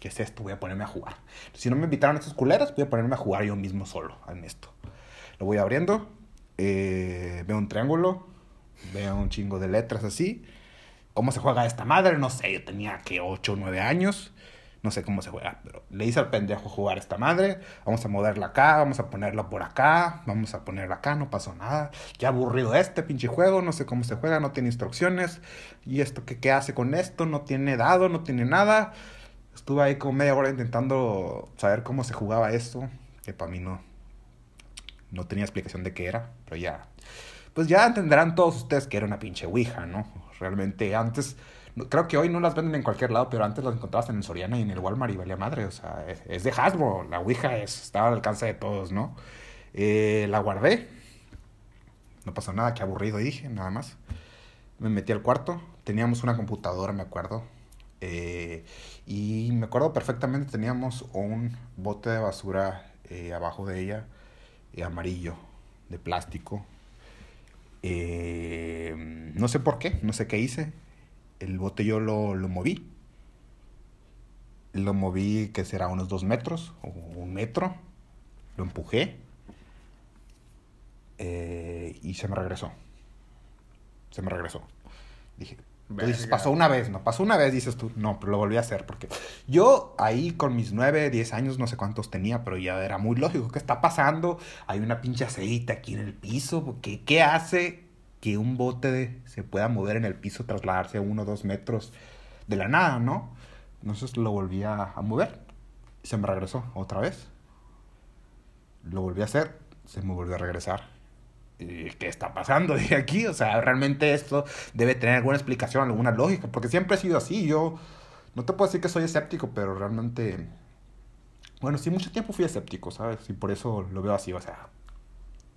¿Qué es esto? Voy a ponerme a jugar. Si no me invitaron a estos culeros, voy a ponerme a jugar yo mismo solo en esto. Lo voy abriendo. eh, veo un triángulo. Veo un chingo de letras así. ¿Cómo se juega esta madre? No sé, yo tenía que 8 o 9 años. No sé cómo se juega, pero le hice al pendejo jugar esta madre. Vamos a moverla acá, vamos a ponerla por acá, vamos a ponerla acá, no pasó nada. Qué aburrido este pinche juego, no sé cómo se juega, no tiene instrucciones. ¿Y esto qué, qué hace con esto? No tiene dado, no tiene nada. Estuve ahí como media hora intentando saber cómo se jugaba esto, que para mí no, no tenía explicación de qué era, pero ya. Pues ya entenderán todos ustedes que era una pinche Ouija, ¿no? Realmente antes, creo que hoy no las venden en cualquier lado, pero antes las encontrabas en el Soriana y en el Walmart y valía madre, o sea, es, es de Hasbro, la Ouija es, estaba al alcance de todos, ¿no? Eh, la guardé, no pasó nada, qué aburrido dije, nada más. Me metí al cuarto, teníamos una computadora, me acuerdo, eh, y me acuerdo perfectamente, teníamos un bote de basura eh, abajo de ella, eh, amarillo, de plástico. Eh, no sé por qué, no sé qué hice. El bote yo lo, lo moví. Lo moví, que será unos dos metros o un metro. Lo empujé. eh, y se me regresó. Se me regresó. Dije, dices, pasó una vez, ¿no? Pasó una vez, dices tú. No, pero lo volví a hacer porque yo ahí con mis 9, 10 años, no sé cuántos tenía, pero ya era muy lógico. ¿Qué está pasando? Hay una pinche aceite aquí en el piso. ¿Qué, qué hace que un bote se pueda mover en el piso, trasladarse uno o dos metros de la nada, no? Entonces lo volví a, a mover. Se me regresó otra vez. Lo volví a hacer. Se me volvió a regresar. ¿Y ¿Qué está pasando de aquí? O sea, realmente esto debe tener alguna explicación, alguna lógica, porque siempre he sido así. Yo no te puedo decir que soy escéptico, pero realmente, bueno, sí, mucho tiempo fui escéptico, ¿sabes? Y por eso lo veo así, o sea,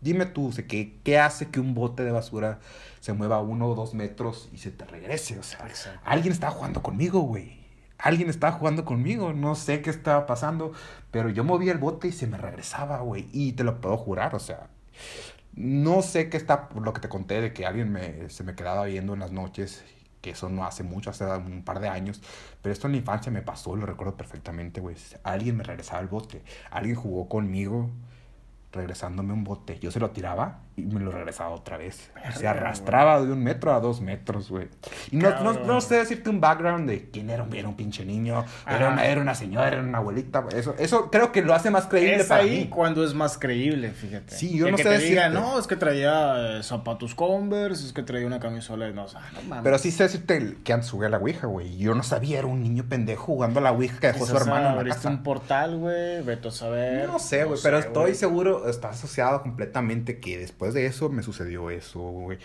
dime tú, ¿qué, ¿qué hace que un bote de basura se mueva uno o dos metros y se te regrese? O sea, Exacto. alguien estaba jugando conmigo, güey. Alguien estaba jugando conmigo, no sé qué estaba pasando, pero yo movía el bote y se me regresaba, güey. Y te lo puedo jurar, o sea, no sé qué está, por lo que te conté de que alguien me, se me quedaba viendo en las noches, que eso no hace mucho, hace un par de años, pero esto en la infancia me pasó, lo recuerdo perfectamente, güey. Alguien me regresaba el bote, alguien jugó conmigo regresándome un bote. Yo se lo tiraba y me lo regresaba otra vez. se arrastraba de un metro a dos metros, güey. Y no, no, no sé decirte un background de quién era, era un pinche niño, era una, era una señora, era una abuelita. Eso, eso creo que lo hace más creíble Es para ahí mí. cuando es más creíble, fíjate. Sí, yo Que- no que sé te decirte. no, es que traía eh, zapatos Converse, es que traía una camisola de no, ah, no mames. Pero sí sé decirte que antes jugué a la Ouija, güey. Yo no sabía, era un niño pendejo jugando a la Ouija que dejó su Quizás hermano en la abriste casa. un portal, güey, vete a saber. No sé, güey, No pero sé, estoy güey. seguro, está asociado completamente que después de eso me sucedió eso, güey.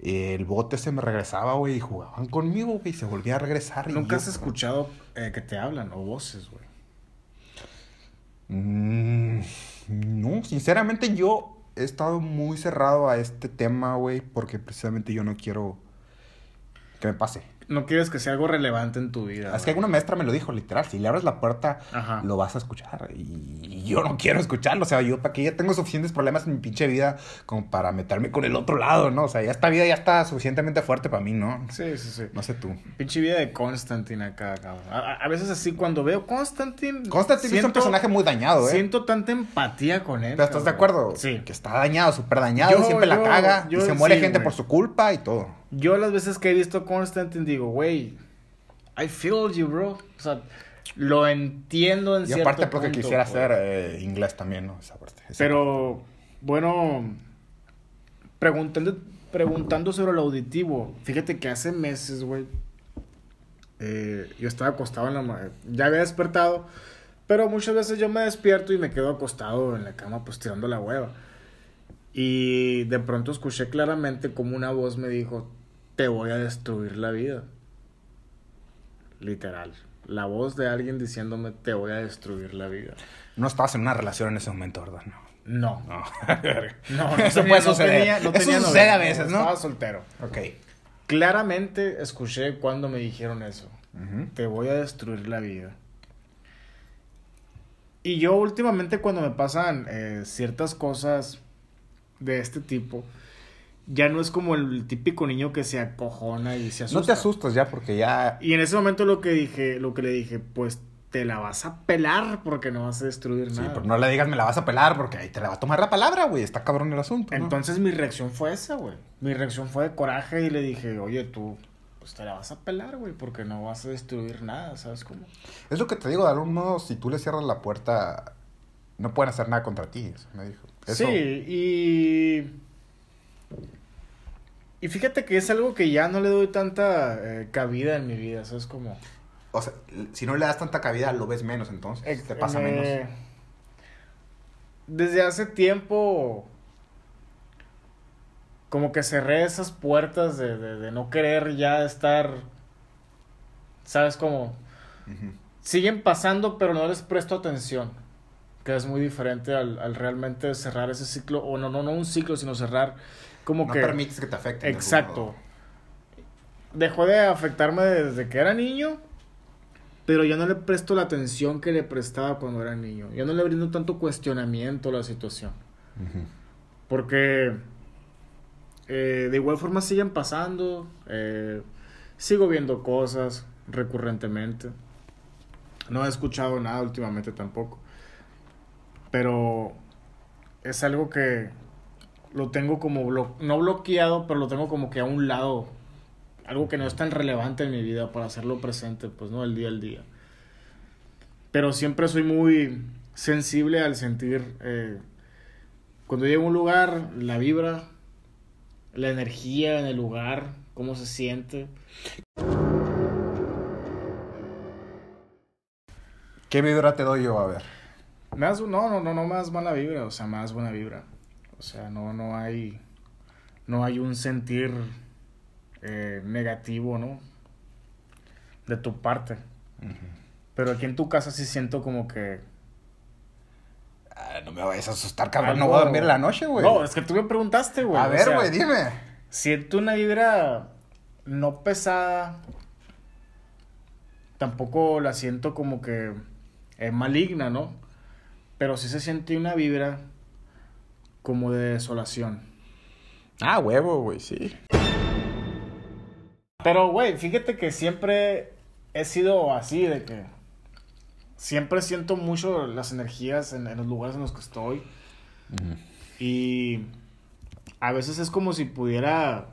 el bote se me regresaba, güey, y jugaban conmigo, güey, y se volvía a regresar. y ¿Nunca yo- has escuchado eh, que te hablan o voces, güey? Mm, no, sinceramente yo he estado muy cerrado a este tema, güey, porque precisamente yo no quiero que me pase. No quieres que sea algo relevante en tu vida. Es que alguna maestra me lo dijo, literal, si le abres la puerta, Ajá. lo vas a escuchar. Y yo no quiero escucharlo, o sea, yo para que ya tengo suficientes problemas en mi pinche vida como para meterme con el otro lado, ¿no? O sea, ya esta vida ya está suficientemente fuerte para mí, ¿no? Sí, sí, sí. No sé tú. Pinche vida de Constantine acá, cabrón. A, a- veces así, cuando veo Constantine... Constantine es un personaje muy dañado, ¿eh? Siento tanta empatía con él. Pero estás de acuerdo Sí. que está dañado, súper dañado, Yo- siempre la caga yo y se muere sí, gente güey. por su culpa y todo. Yo las veces que he visto Constantine digo, güey, I feel you, bro. O sea, lo entiendo en Y cierto aparte porque punto, quisiera güey. hacer eh, inglés también, ¿no? Esa parte. esa Pero, bueno, preguntando, preguntando sobre lo auditivo, fíjate que hace meses, güey, eh, yo estaba acostado en la... Ya había despertado, pero muchas veces yo me despierto y me quedo acostado en la cama, pues tirando la hueva. Y de pronto escuché claramente como una voz me dijo, te voy a destruir la vida. Literal. La voz de alguien diciéndome, te voy a destruir la vida. No estabas en una relación en ese momento, ¿verdad? No. No. No. *laughs* No, Eso tenía- puede suceder. tenía- Eso tenía sucede novia, a veces, ¿no? Estaba soltero. ok. Claramente escuché cuando me dijeron eso. Ujú. Te voy a destruir la vida. Y yo últimamente cuando me pasan eh, ciertas cosas de este tipo, ya no es como el típico niño que se acojona y se asusta. No te asustas ya porque ya... Y en ese momento lo que dije, lo que le dije, pues te la vas a pelar porque no vas a destruir Sí, nada. pero no le digas me la vas a pelar porque ahí te la va a tomar la palabra, güey. Está cabrón el asunto, ¿no? Entonces mi reacción fue esa, güey. Mi reacción fue de coraje y le dije, oye, tú, pues te la vas a pelar, güey, porque no vas a destruir nada, ¿sabes cómo? Es lo que te digo, de algún modo, si tú le cierras la puerta, no pueden hacer nada contra ti, eso me dijo. Eso, Sí, y... Y fíjate que es algo que ya no le doy tanta eh, cabida en mi vida, ¿sabes cómo? O sea, si no le das tanta cabida, lo ves menos entonces. Ex- te pasa me- menos. Desde hace tiempo, como que cerré esas puertas de, de, de no querer ya estar, ¿sabes cómo? Siguen pasando, pero no les presto atención. Que es muy diferente al, al realmente cerrar ese ciclo, o no, no, no un ciclo, sino cerrar como No que... permites que te afecte. Exacto. Dejó de afectarme desde que era niño, pero ya no le presto la atención que le prestaba cuando era niño. Ya no le brindo tanto cuestionamiento a la situación. Porque eh, de igual forma siguen pasando. eh, sigo viendo cosas recurrentemente. No he escuchado nada últimamente tampoco. Pero es algo que lo tengo como blo- no bloqueado, pero lo tengo como que a un lado. Algo que no es tan relevante en mi vida para hacerlo presente, pues no, el día al día. Pero siempre soy muy sensible al sentir eh, cuando llego a un lugar, la vibra, la energía en el lugar, cómo se siente. ¿Qué vibra te doy yo? A ver. Más, no, no, no, no más mala vibra, o sea, más buena vibra. O sea, no, no hay, no hay un sentir eh, negativo, ¿no? De tu parte. Pero aquí en tu casa sí siento como que... Ah, no me vayas a asustar, cabrón. No voy a dormir la noche, güey. No, es que tú me preguntaste, güey. a o ver, sea, güey, dime. Siento una vibra no pesada. Tampoco la siento como que es maligna, ¿no? Pero sí se siente una vibra como de desolación. Ah, huevo, güey, sí. Pero, güey, fíjate que siempre he sido así, de que siempre siento mucho las energías en, en los lugares en los que estoy. Y a veces es como si pudiera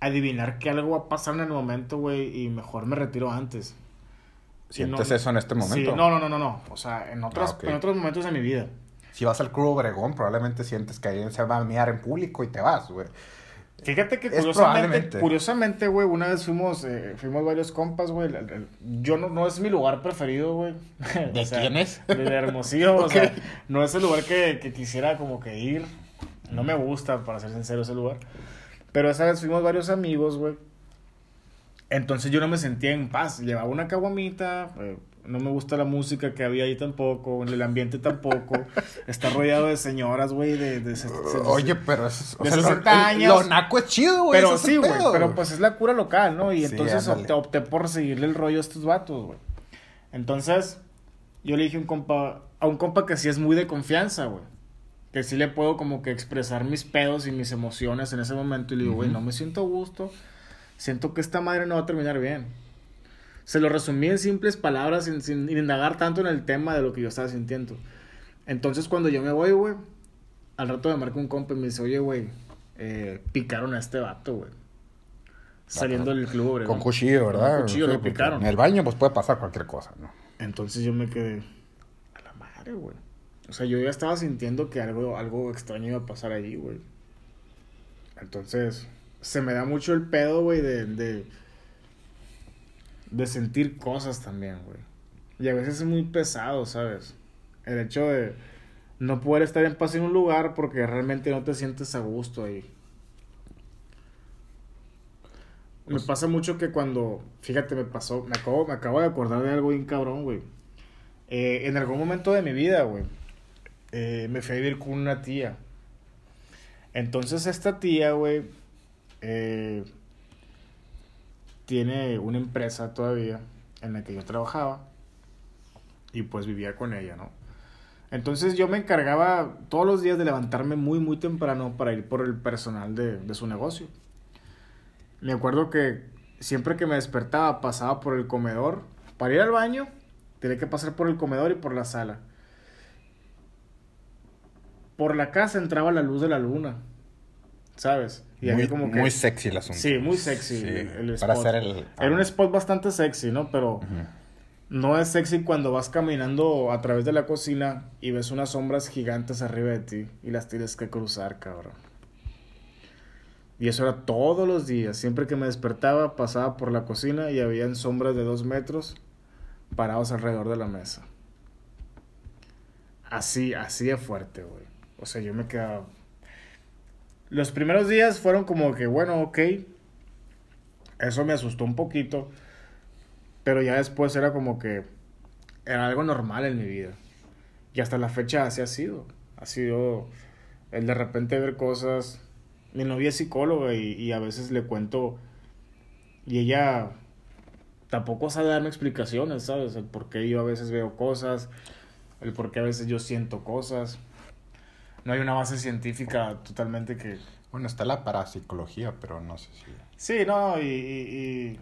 adivinar que algo va a pasar en el momento, güey, y mejor me retiro antes. ¿Sientes no- eso en este Sí, momento? no, no, no, no, no. O sea, en otros, Ah, en otros momentos de mi vida. Si vas al Club Obregón, probablemente sientes que alguien se va a miar en público y te vas, güey. Fíjate que curiosamente, curiosamente, güey, una vez fuimos, eh, fuimos varios compas, güey. Yo no, no es mi lugar preferido, güey. *laughs* ¿De quién es? De Hermosillo, o *laughs* sea, no es el lugar que, que quisiera como que ir. No me gusta, para ser sincero, ese lugar. Pero esa vez fuimos varios amigos, güey. Entonces yo no me sentía en paz. Llevaba una caguamita, eh, no me gusta la música que había ahí tampoco, el ambiente tampoco. Está rodeado de señoras, güey, de, de, Oye, pero es, o sea, 60 años. Lo naco es chido, güey. Pero sí, güey, pero pues es la cura local, ¿no? Y entonces opté, opté, por seguirle el rollo a estos vatos, güey. Entonces, yo le dije a un compa, a un compa que sí es muy de confianza, güey. Que sí le puedo como que expresar mis pedos y mis emociones en ese momento. Y le digo, güey, no me siento a gusto. Siento que esta madre no va a terminar bien. Se lo resumí en simples palabras, sin, sin indagar tanto en el tema de lo que yo estaba sintiendo. Entonces, cuando yo me voy, güey, al rato me marca un compa y me dice, oye, güey, eh, picaron a este vato, güey. Saliendo del club, güey. Con cuchillo, ¿verdad? Con cuchillo lo picaron. En el baño, pues puede pasar cualquier cosa, ¿no? Entonces yo me quedé a la madre, güey. O sea, yo ya estaba sintiendo que algo, algo extraño iba a pasar ahí, güey. Entonces, se me da mucho el pedo, güey, de, de, de sentir cosas también, güey. Y a veces es muy pesado, ¿sabes? El hecho de no poder estar en paz en un lugar porque realmente no te sientes a gusto ahí. me pues pasa mucho que cuando, fíjate, me pasó, me acabo, me acabo de acordar de algo bien cabrón, güey. Eh, en algún momento de mi vida, güey, eh, me fui a vivir con una tía. Entonces esta tía, güey, eh, tiene una empresa todavía en la que yo trabajaba y pues vivía con ella, ¿no? Entonces yo me encargaba todos los días de levantarme muy, muy temprano para ir por el personal de, de su negocio. Me acuerdo que siempre que me despertaba pasaba por el comedor para ir al baño, tenía que pasar por el comedor y por la sala. Por la casa entraba la luz de la luna, ¿sabes? Y muy, como que, muy sexy el asunto. Sí, muy sexy el, spot. Para hacer el... Era un spot bastante sexy, ¿no? Pero no es sexy cuando vas caminando a través de la cocina y ves unas sombras gigantes arriba de ti y las tienes que cruzar, cabrón. Y eso era todos los días. Siempre que me despertaba, pasaba por la cocina y habían sombras de dos metros parados alrededor de la mesa. Así, así de fuerte, güey. O sea, yo me quedaba los primeros días fueron como que, bueno, ok. Eso me asustó un poquito. Pero ya después era como que era algo normal en mi vida. Y hasta la fecha así ha sido. Ha sido el de repente ver cosas. Mi novia es psicóloga y, y a veces le cuento. Y ella tampoco sabe darme explicaciones, ¿sabes? El por qué yo a veces veo cosas. El por qué a veces yo siento cosas no hay una base científica totalmente que... Bueno, está la parapsicología, pero no sé si... Sí, no, y,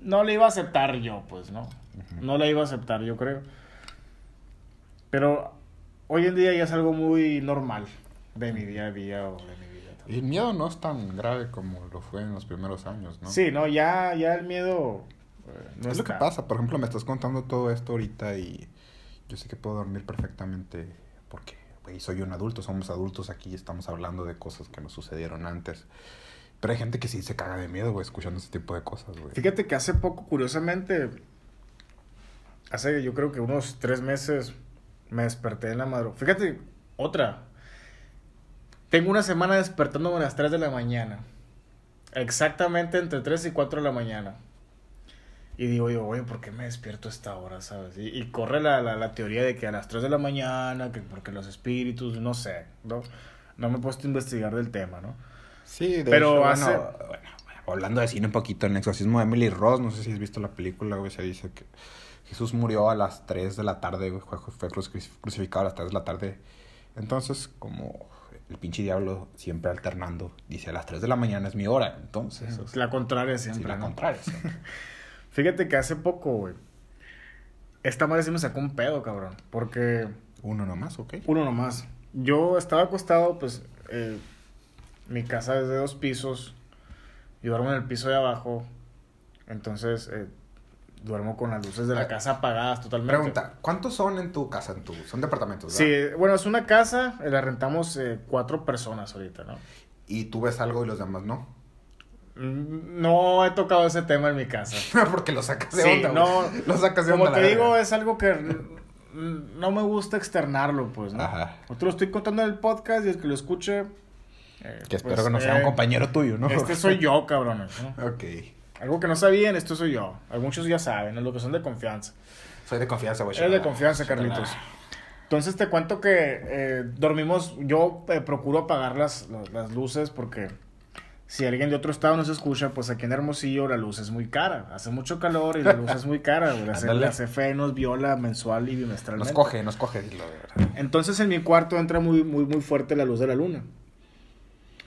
no le iba a aceptar yo, pues, ¿no? No la iba a aceptar, yo creo. Pero hoy en día ya es algo muy normal de mi día a día o de mi vida. Y el miedo no es tan grave como lo fue en los primeros años, ¿no? Sí, no, ya, ya el miedo... Eh, no es lo que pasa, por ejemplo, me estás contando todo esto ahorita y yo sé que puedo dormir perfectamente porque y soy un adulto, somos adultos aquí, estamos hablando de cosas que nos sucedieron antes. Pero hay gente que sí se caga de miedo, güey, escuchando ese tipo de cosas, güey. Fíjate que hace poco, curiosamente, hace yo creo que unos tres meses me desperté en la madrugada. Fíjate, otra. Tengo una semana despertándome a las 3 de la mañana. Exactamente entre 3 y 4 de la mañana. Y digo yo, oye, ¿por qué me despierto a esta hora, sabes? Y, corre la, la, teoría de que a las 3 de la mañana, que porque los espíritus, no sé, ¿no? No me he puesto a investigar del tema, ¿no? Sí, de Pero hace... bueno, hablando de cine un poquito, el exorcismo de Emily Ross, no sé si has visto la película, güey, se dice que Jesús murió a las 3 de la tarde, güey, fue crucificado a las 3 de la tarde. Entonces, como el pinche diablo siempre alternando, dice a las 3 de la mañana es mi hora, entonces... La contraria siempre. Sí, la contraria siempre. *laughs* Fíjate que hace poco, güey. Esta madre sí me sacó un pedo, cabrón. Porque. Uno nomás, ok. Uno nomás. Yo estaba acostado, pues. Eh, mi casa es de dos pisos. Yo duermo en el piso de abajo. Entonces, eh, duermo con las luces de la ah, casa apagadas totalmente. Pregunta, ¿cuántos son en tu casa? En tu, son departamentos, ¿verdad? Sí, bueno, es una casa, la rentamos eh, cuatro personas ahorita, ¿no? ¿Y tú ves algo y los demás no? Mm, no he tocado ese tema en mi casa. *laughs* Porque lo sacas de sí, No, lo sacas de Como te digo, es algo que no me gusta externarlo, pues, ¿no? Ajá. Yo te lo estoy contando en el podcast y el que lo escuche, Eh, Que espero pues, que no sea un eh, compañero tuyo, ¿no? Este soy yo, cabrones. ¿no? Ok. Algo que no sabían, esto soy yo. Muchos ya saben, es lo que son de confianza. Soy de confianza, güey. Eres de confianza, Carlitos. Entonces te cuento que eh, dormimos, yo procuro apagar las, las, las luces porque si alguien de otro estado nos escucha, pues aquí en Hermosillo la luz es muy cara. Hace mucho calor y la luz es muy cara. La, la CFE nos viola mensual y bimestralmente. Nos coge, nos coge. Entonces en mi cuarto entra muy, muy, muy fuerte la luz de la luna.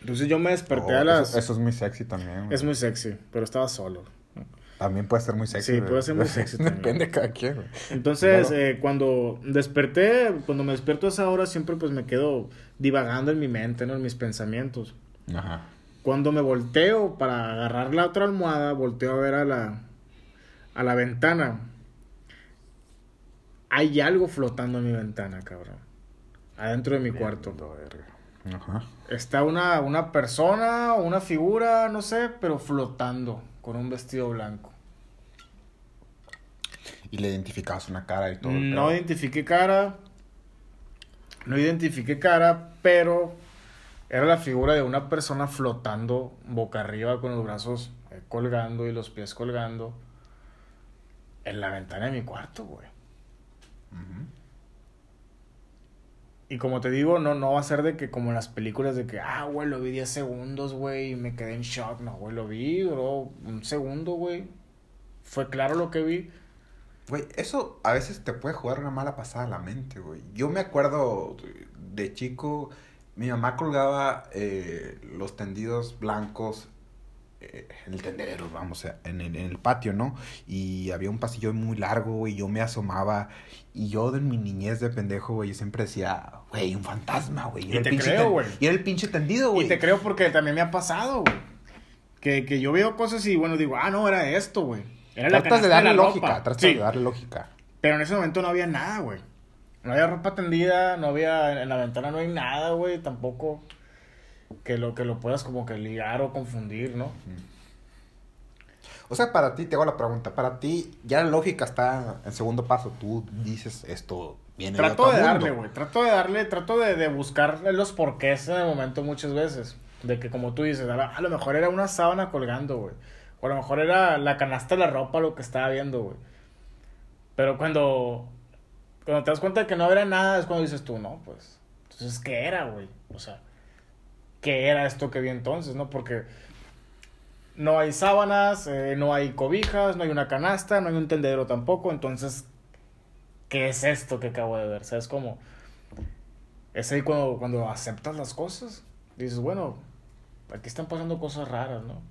Entonces yo me desperté Oh, a las... Eso, eso es muy sexy también. güey. Es muy sexy, pero estaba solo. También puede ser muy sexy. Sí, puede ser muy *laughs* sexy también. Depende de cada quien, güey. Entonces, Claro. eh, cuando desperté, cuando me despierto a esa hora, siempre pues me quedo divagando en mi mente, ¿no? En mis pensamientos. Ajá. Cuando me volteo para agarrar la otra almohada, volteo a ver a la, a la ventana. Hay algo flotando en mi ventana, cabrón. Adentro de mi cuarto. Ajá. Está una, una persona o una figura, no sé, pero flotando con un vestido blanco. Y le identificabas una cara y todo. No pedo. identifiqué cara. No identifiqué cara, pero era la figura de una persona flotando boca arriba con los brazos eh, colgando y los pies colgando en la ventana de mi cuarto, güey. Y como te digo, no, no va a ser de que como en las películas de que, ah, güey, lo vi 10 segundos, güey, y me quedé en shock. No, güey, lo vi, duró un segundo, güey. Fue claro lo que vi. Güey, eso a veces te puede jugar una mala pasada a la mente, güey. Yo me acuerdo de chico, mi mamá colgaba eh, los tendidos blancos eh, en el tendedero, vamos, en el, en el patio, ¿no? Y había un pasillo muy largo, güey, yo me asomaba. Y yo de mi niñez de pendejo, güey, yo siempre decía, güey, un fantasma, güey. Y te pinche creo, güey. Y era el pinche tendido, güey. Y te creo porque también me ha pasado, güey. Que, que yo veo cosas y, bueno, digo, ah, no, era esto, güey. Era la Tratas de darle la lógica, ropa. tratas Sí, de darle lógica. Pero en ese momento no había nada, güey. No había ropa tendida, no había... En la ventana no hay nada, güey. Tampoco que lo, que lo puedas como que ligar o confundir, ¿no? O sea, para ti, te hago la pregunta, para ti ya la lógica está en segundo paso. Tú dices esto viene Trato otro de darle, güey. Trato de darle, trato de, de buscar los porqués en el momento muchas veces. De que como tú dices, a, la- a lo mejor era una sábana colgando, güey. O a lo mejor era la canasta de la ropa lo que estaba viendo, güey. Pero cuando, cuando te das cuenta de que no era nada, es cuando dices tú, no, pues. Entonces, ¿qué era, güey? O sea, ¿qué era esto que vi entonces, no? Porque no hay sábanas, eh, no hay cobijas, no hay una canasta, no hay un tendedero tampoco. Entonces, ¿qué es esto que acabo de ver? ¿Sabes cómo? Es ahí cuando, cuando aceptas las cosas. Dices, bueno, aquí están pasando cosas raras, ¿no?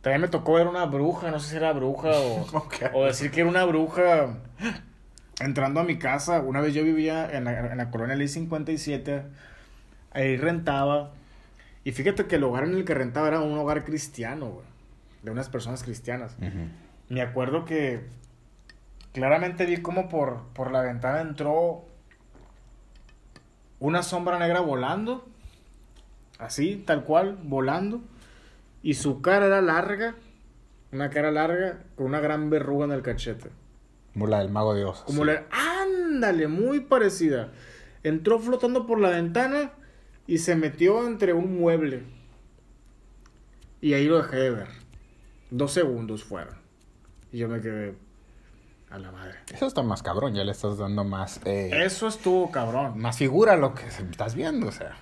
También me tocó ver una bruja, no sé si era bruja o, *laughs* o decir que era una bruja entrando a mi casa. Una vez yo vivía en la, en la colonia Ley 57, ahí rentaba. Y fíjate que el hogar en el que rentaba era un hogar cristiano, güey, de unas personas cristianas. Me acuerdo que claramente vi como por, por la ventana entró una sombra negra volando, así, tal cual, volando, y su cara era larga, una cara larga, con una gran verruga en el cachete. Como la del mago de Oz. Como sí. la... Ándale, muy parecida. Entró flotando por la ventana y se metió entre un mueble. Y ahí lo dejé de ver. Dos segundos fueron. Y yo me quedé a la madre. Eso está más cabrón, ya le estás dando más... eh, Eso estuvo cabrón. Más figura lo que estás viendo, o sea.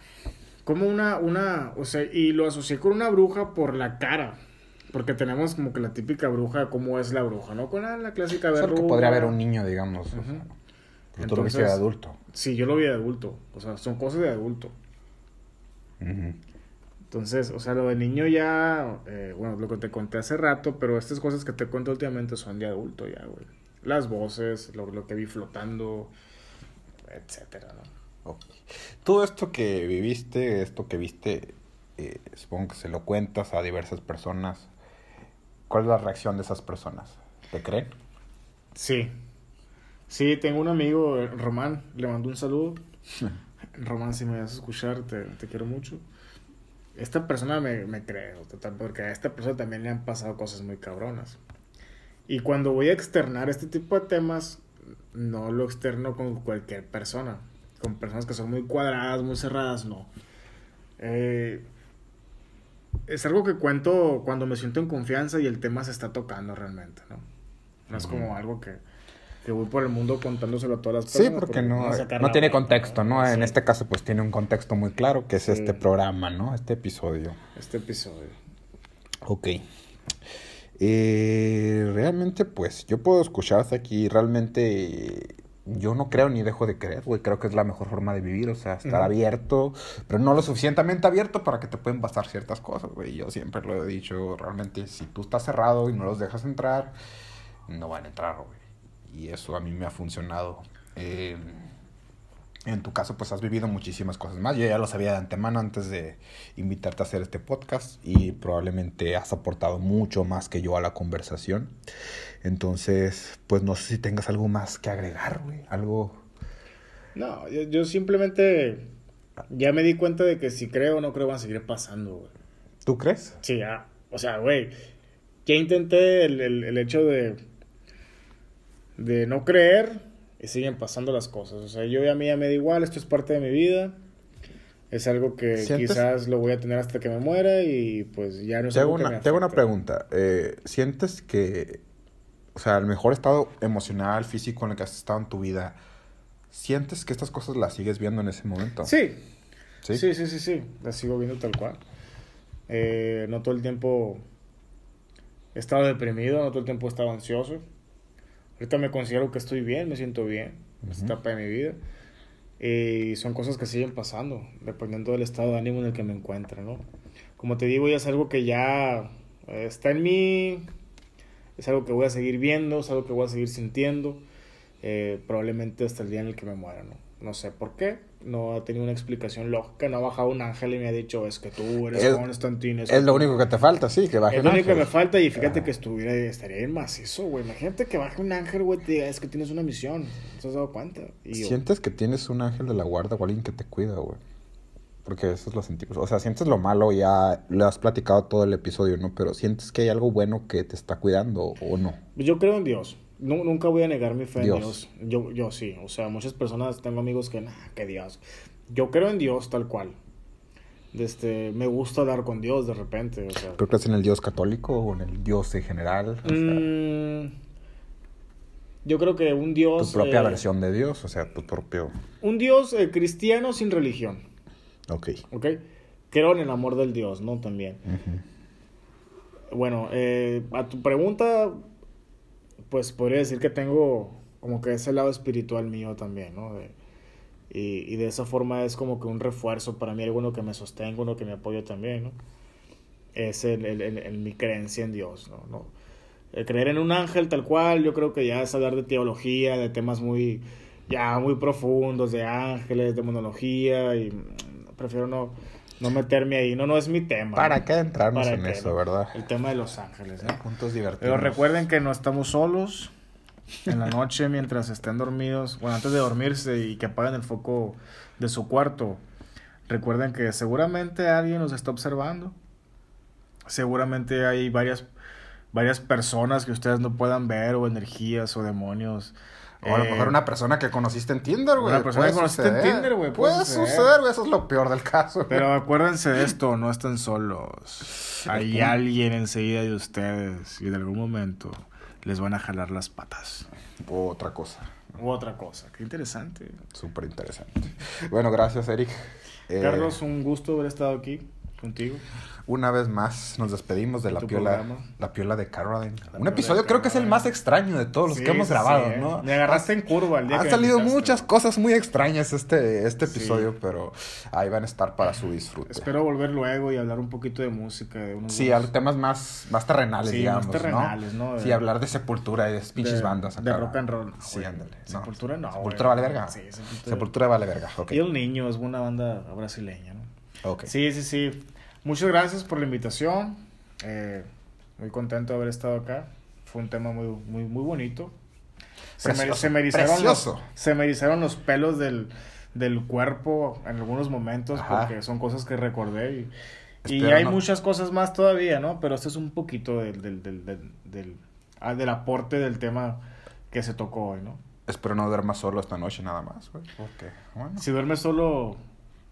Como una, una, o sea, y lo asocié con una bruja por la cara. Porque tenemos como que la típica bruja, cómo es la bruja, ¿no? Con la, la clásica Solo verruga. que podría haber un niño, digamos. o sea, Ujú. pero tú lo viste de adulto. Sí, yo lo vi de adulto. O sea, son cosas de adulto. Entonces, o sea, lo de niño ya, eh, bueno, lo que te conté hace rato, pero estas cosas que te cuento últimamente son de adulto ya, güey. Las voces, lo, lo que vi flotando, etcétera, ¿no? Ok. Todo esto que viviste, esto que viste, eh, supongo que se lo cuentas a diversas personas. ¿Cuál es la reacción de esas personas? ¿Te creen? Sí. Sí, tengo un amigo, Román, le mando un saludo. *laughs* Román, si me vas a escuchar, te, te quiero mucho. Esta persona me, me cree, porque a esta persona también le han pasado cosas muy cabronas. Y cuando voy a externar este tipo de temas, no lo externo con cualquier persona. Con personas que son muy cuadradas, muy cerradas, no. Eh, es algo que cuento cuando me siento en confianza y el tema se está tocando realmente, ¿no? No es como algo que, que voy por el mundo contándoselo a todas las personas. Sí, porque no, no tiene contexto, ¿no? En este caso, pues tiene un contexto muy claro, que es este programa, ¿no? Este episodio. Este episodio. Ok. Eh, realmente, pues, yo puedo escucharte aquí. Realmente, yo no creo ni dejo de creer, güey. Creo que es la mejor forma de vivir, o sea, estar abierto, pero no lo suficientemente abierto para que te pueden pasar ciertas cosas, güey. Yo siempre lo he dicho, realmente, si tú estás cerrado y no los dejas entrar, no van a entrar, güey y eso a mí me ha funcionado. Eh, en tu caso, pues has vivido muchísimas cosas más. Yo ya lo sabía de antemano antes de invitarte a hacer este podcast y probablemente has aportado mucho más que yo a la conversación. Entonces, pues no sé si tengas algo más que agregar, güey. Algo... No, yo, simplemente ya me di cuenta de que si creo o no creo van a seguir pasando, güey. ¿Tú crees? Sí, ya. O sea, güey, ya intenté el, el hecho de de no creer y siguen pasando las cosas. O sea, yo a mí ya me da igual, esto es parte de mi vida. Es algo que quizás lo voy a tener hasta que me muera y pues ya no sé. Te hago una, pregunta. Eh, ¿Sientes que, o sea, el mejor estado emocional, físico en el que has estado en tu vida, ¿sientes que estas cosas las sigues viendo en ese momento? Sí. Sí, sí, sí, sí, Las sigo viendo tal cual. Eh, no todo el tiempo he estado deprimido, no todo el tiempo he estado ansioso. Ahorita me considero que estoy bien, me siento bien, en esta etapa de mi vida. Y son cosas que siguen pasando, dependiendo del estado de ánimo en el que me encuentre, ¿no? Como te digo, ya es algo que ya eh, está en mí, es algo que voy a seguir viendo, es algo que voy a seguir sintiendo, eh, probablemente hasta el día en el que me muera, ¿no? No sé por qué, no ha tenido una explicación lógica, no ha bajado un ángel y me ha dicho, es que tú eres es, Constantine. Es, lo único que te falta, sí, que baje Es lo único que me falta y fíjate que estuviera, estaría bien macizo, güey. Imagínate que baje un ángel, güey, te diga, es que tienes una misión, ¿no te has dado cuenta? ¿Sientes que tienes un ángel de la guarda o alguien que te cuida, güey? Porque eso es lo sentimos. O sea, sientes lo malo, ya le has platicado todo el episodio, ¿no? Pero sientes que hay algo bueno que te está cuidando o no. Yo creo en Dios nunca voy a negar mi fe en Dios. Yo, yo sí, o sea, muchas personas, tengo amigos que, nah, que Dios. Yo creo en Dios tal cual. Este, me gusta hablar con Dios de repente. O sea. ¿Pero crees en el Dios católico o en el Dios en general? Mm, yo creo que un Dios... Tu propia eh, versión de Dios, o sea, tu propio... Un Dios eh, cristiano sin religión. Ok. Ok. Creo en el amor del Dios, ¿no? También. Bueno, eh, a tu pregunta, pues podría decir que tengo como que ese lado espiritual mío también, ¿no? y, y, de esa forma es como que un refuerzo para mí, alguno que me sostenga, uno que me apoya también, ¿no? Es el, el, el, mi creencia en Dios, ¿no? ¿no? Creer en un ángel tal cual, yo creo que ya es hablar de teología, de temas muy, ya muy profundos, de ángeles, de monología, y prefiero no, no meterme ahí. No, no es mi tema. ¿Para qué entrarnos en eso, verdad? El tema de Los Ángeles. ¿no? Puntos divertidos. Pero recuerden que no estamos solos. En la noche, mientras estén dormidos, bueno, antes de dormirse y que apaguen el foco de su cuarto, recuerden que seguramente alguien nos está observando. Seguramente hay varias, varias personas que ustedes no puedan ver, o energías, o demonios o a lo mejor eh, una persona que conociste en Tinder, güey. Una persona que conociste en Tinder, güey. Puede, suceder, güey. Eso es lo peor del caso. Pero acuérdense de esto, no están solos. *laughs* Hay alguien enseguida de ustedes y en algún momento les van a jalar las patas. O otra cosa. U otra cosa. Qué interesante. Súper interesante. Bueno, gracias, Eric. Carlos, un gusto haber estado aquí contigo. Una vez más nos despedimos de la piola, la piola de Caroline. Un episodio creo que es el más extraño de todos los que hemos grabado, ¿eh? ¿no? Me agarraste en curva el día Han salido muchas cosas muy extrañas este, este episodio, pero ahí van a estar para su disfrute. Espero volver luego y hablar un poquito de música. De unos sí, temas más, más terrenales, digamos. Más terrenales, ¿no? sí, hablar de Sepultura y de pinches bandas. De rock and roll. Sí, ándale. Sepultura no. Sepultura vale verga. Sí, Sepultura. vale verga. Y el niño es una banda brasileña, ¿no? Ok. Sí, sí, sí. Muchas gracias por la invitación. Eh, muy contento de haber estado acá. Fue un tema muy, muy, muy bonito. Se, me, se, me erizaron los, se me los pelos del, del cuerpo en algunos momentos porque son cosas que recordé. Y, y hay muchas cosas más todavía, ¿no? Pero este es un poquito del, del, del, del, ah, del aporte del tema que se tocó hoy, ¿no? Espero no duermas solo esta noche nada más, güey. Si duermes solo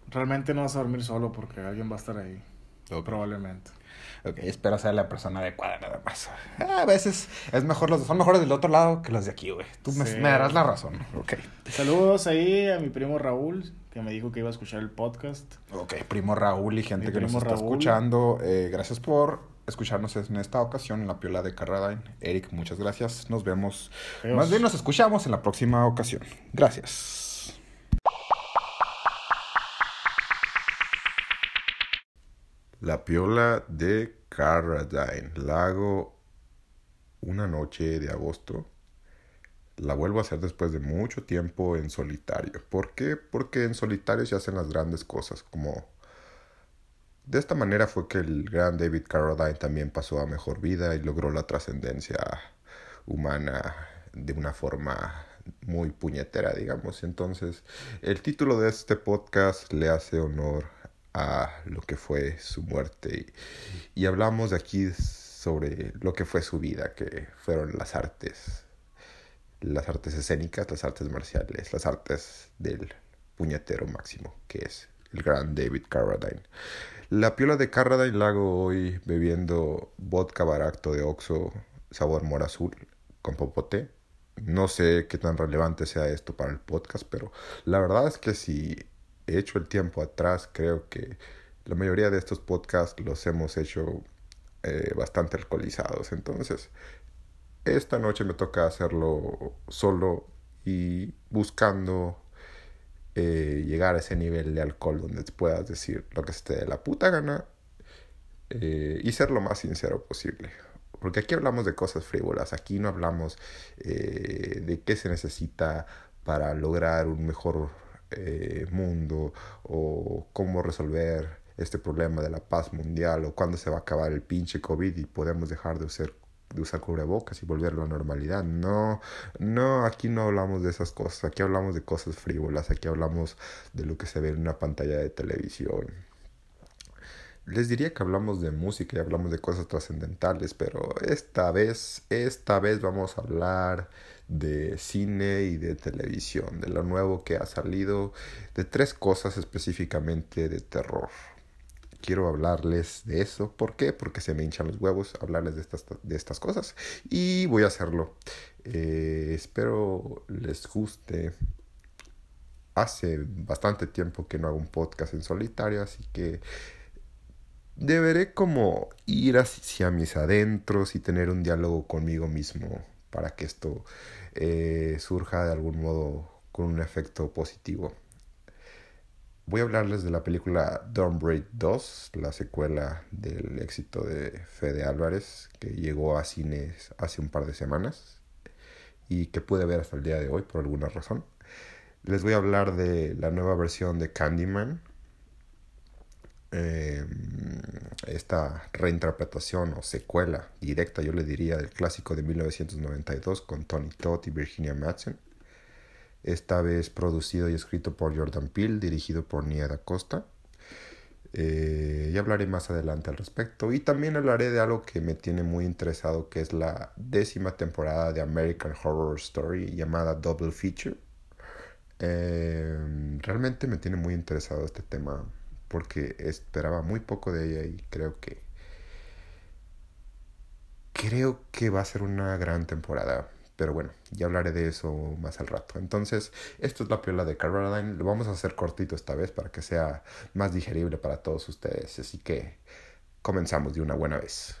realmente no vas a dormir solo porque alguien va a estar ahí. Probablemente. Ok, espero ser la persona adecuada nada más. A veces es mejor los son mejores del otro lado que los de aquí, güey. Tú me, Sí. me darás la razón. Ok. Saludos ahí a mi primo Raúl, que me dijo que iba a escuchar el podcast. Ok, primo Raúl y gente Mi que nos está Raúl. escuchando, eh, gracias por escucharnos en esta ocasión en la piola de Carradine. Eric, muchas gracias. Nos vemos. Adiós. Más bien nos escuchamos en la próxima ocasión. Gracias. La piola de Carradine. La hago una noche de agosto. La vuelvo a hacer después de mucho tiempo en solitario. ¿Por qué? Porque en solitario se hacen las grandes cosas. Como de esta manera fue que el gran David Carradine también pasó a mejor vida y logró la trascendencia humana de una forma muy puñetera, digamos. Entonces, el título de este podcast le hace honor a lo que fue su muerte y, hablamos aquí sobre lo que fue su vida, que fueron las artes, las artes escénicas, las artes marciales, las artes del puñetero máximo, que es el gran David Carradine. La piola de Carradine la hago hoy bebiendo vodka baracto de Oxo sabor mora azul con popote. No sé qué tan relevante sea esto para el podcast, pero la verdad es que si hecho el tiempo atrás, creo que la mayoría de estos podcasts los hemos hecho eh, bastante alcoholizados. Entonces, esta noche me toca hacerlo solo y buscando eh, llegar a ese nivel de alcohol donde puedas decir lo que te dé la puta gana eh, y ser lo más sincero posible. Porque aquí hablamos de cosas frívolas, aquí no hablamos de qué se necesita para lograr un mejor eh, mundo o cómo resolver este problema de la paz mundial o cuándo se va a acabar el pinche COVID y podemos dejar de usar de usar cubrebocas y volverlo a normalidad. No, no, aquí no hablamos de esas cosas, aquí hablamos de cosas frívolas, aquí hablamos de lo que se ve en una pantalla de televisión. Les diría que hablamos de música y hablamos de cosas trascendentales, pero esta vez, esta vez vamos a hablar de cine y de televisión, de lo nuevo que ha salido, de tres cosas específicamente de terror quiero hablarles de eso. ¿Por qué? Porque se me hinchan los huevos hablarles de estas, de estas cosas. Y voy a hacerlo. Eh, espero les guste. Hace bastante tiempo que no hago un podcast en solitario, así que deberé como ir hacia mis adentros y tener un diálogo conmigo mismo para que esto eh, surja de algún modo con un efecto positivo. Voy a hablarles de la película Don't Break 2, la secuela del éxito de Fede Álvarez, que llegó a cines hace un par de semanas y que pude ver hasta el día de hoy por alguna razón. Les voy a hablar de la nueva versión de Candyman, eh, esta reinterpretación o secuela directa, yo le diría, del clásico de 1992 con Tony Todd y Virginia Madsen esta vez producido y escrito por Jordan Peele, dirigido por Nia da Costa. Eh, y hablaré más adelante al respecto. Y también hablaré de algo que me tiene muy interesado, que es la décima temporada de American Horror Story llamada Double Feature. Eh, realmente me tiene muy interesado este tema porque esperaba muy poco de ella y creo que creo que va a ser una gran temporada. Pero bueno, ya hablaré de eso más al rato. Entonces, esto es la piola de Caroline. Lo vamos a hacer cortito esta vez para que sea más digerible para todos ustedes. Así que comenzamos de una buena vez.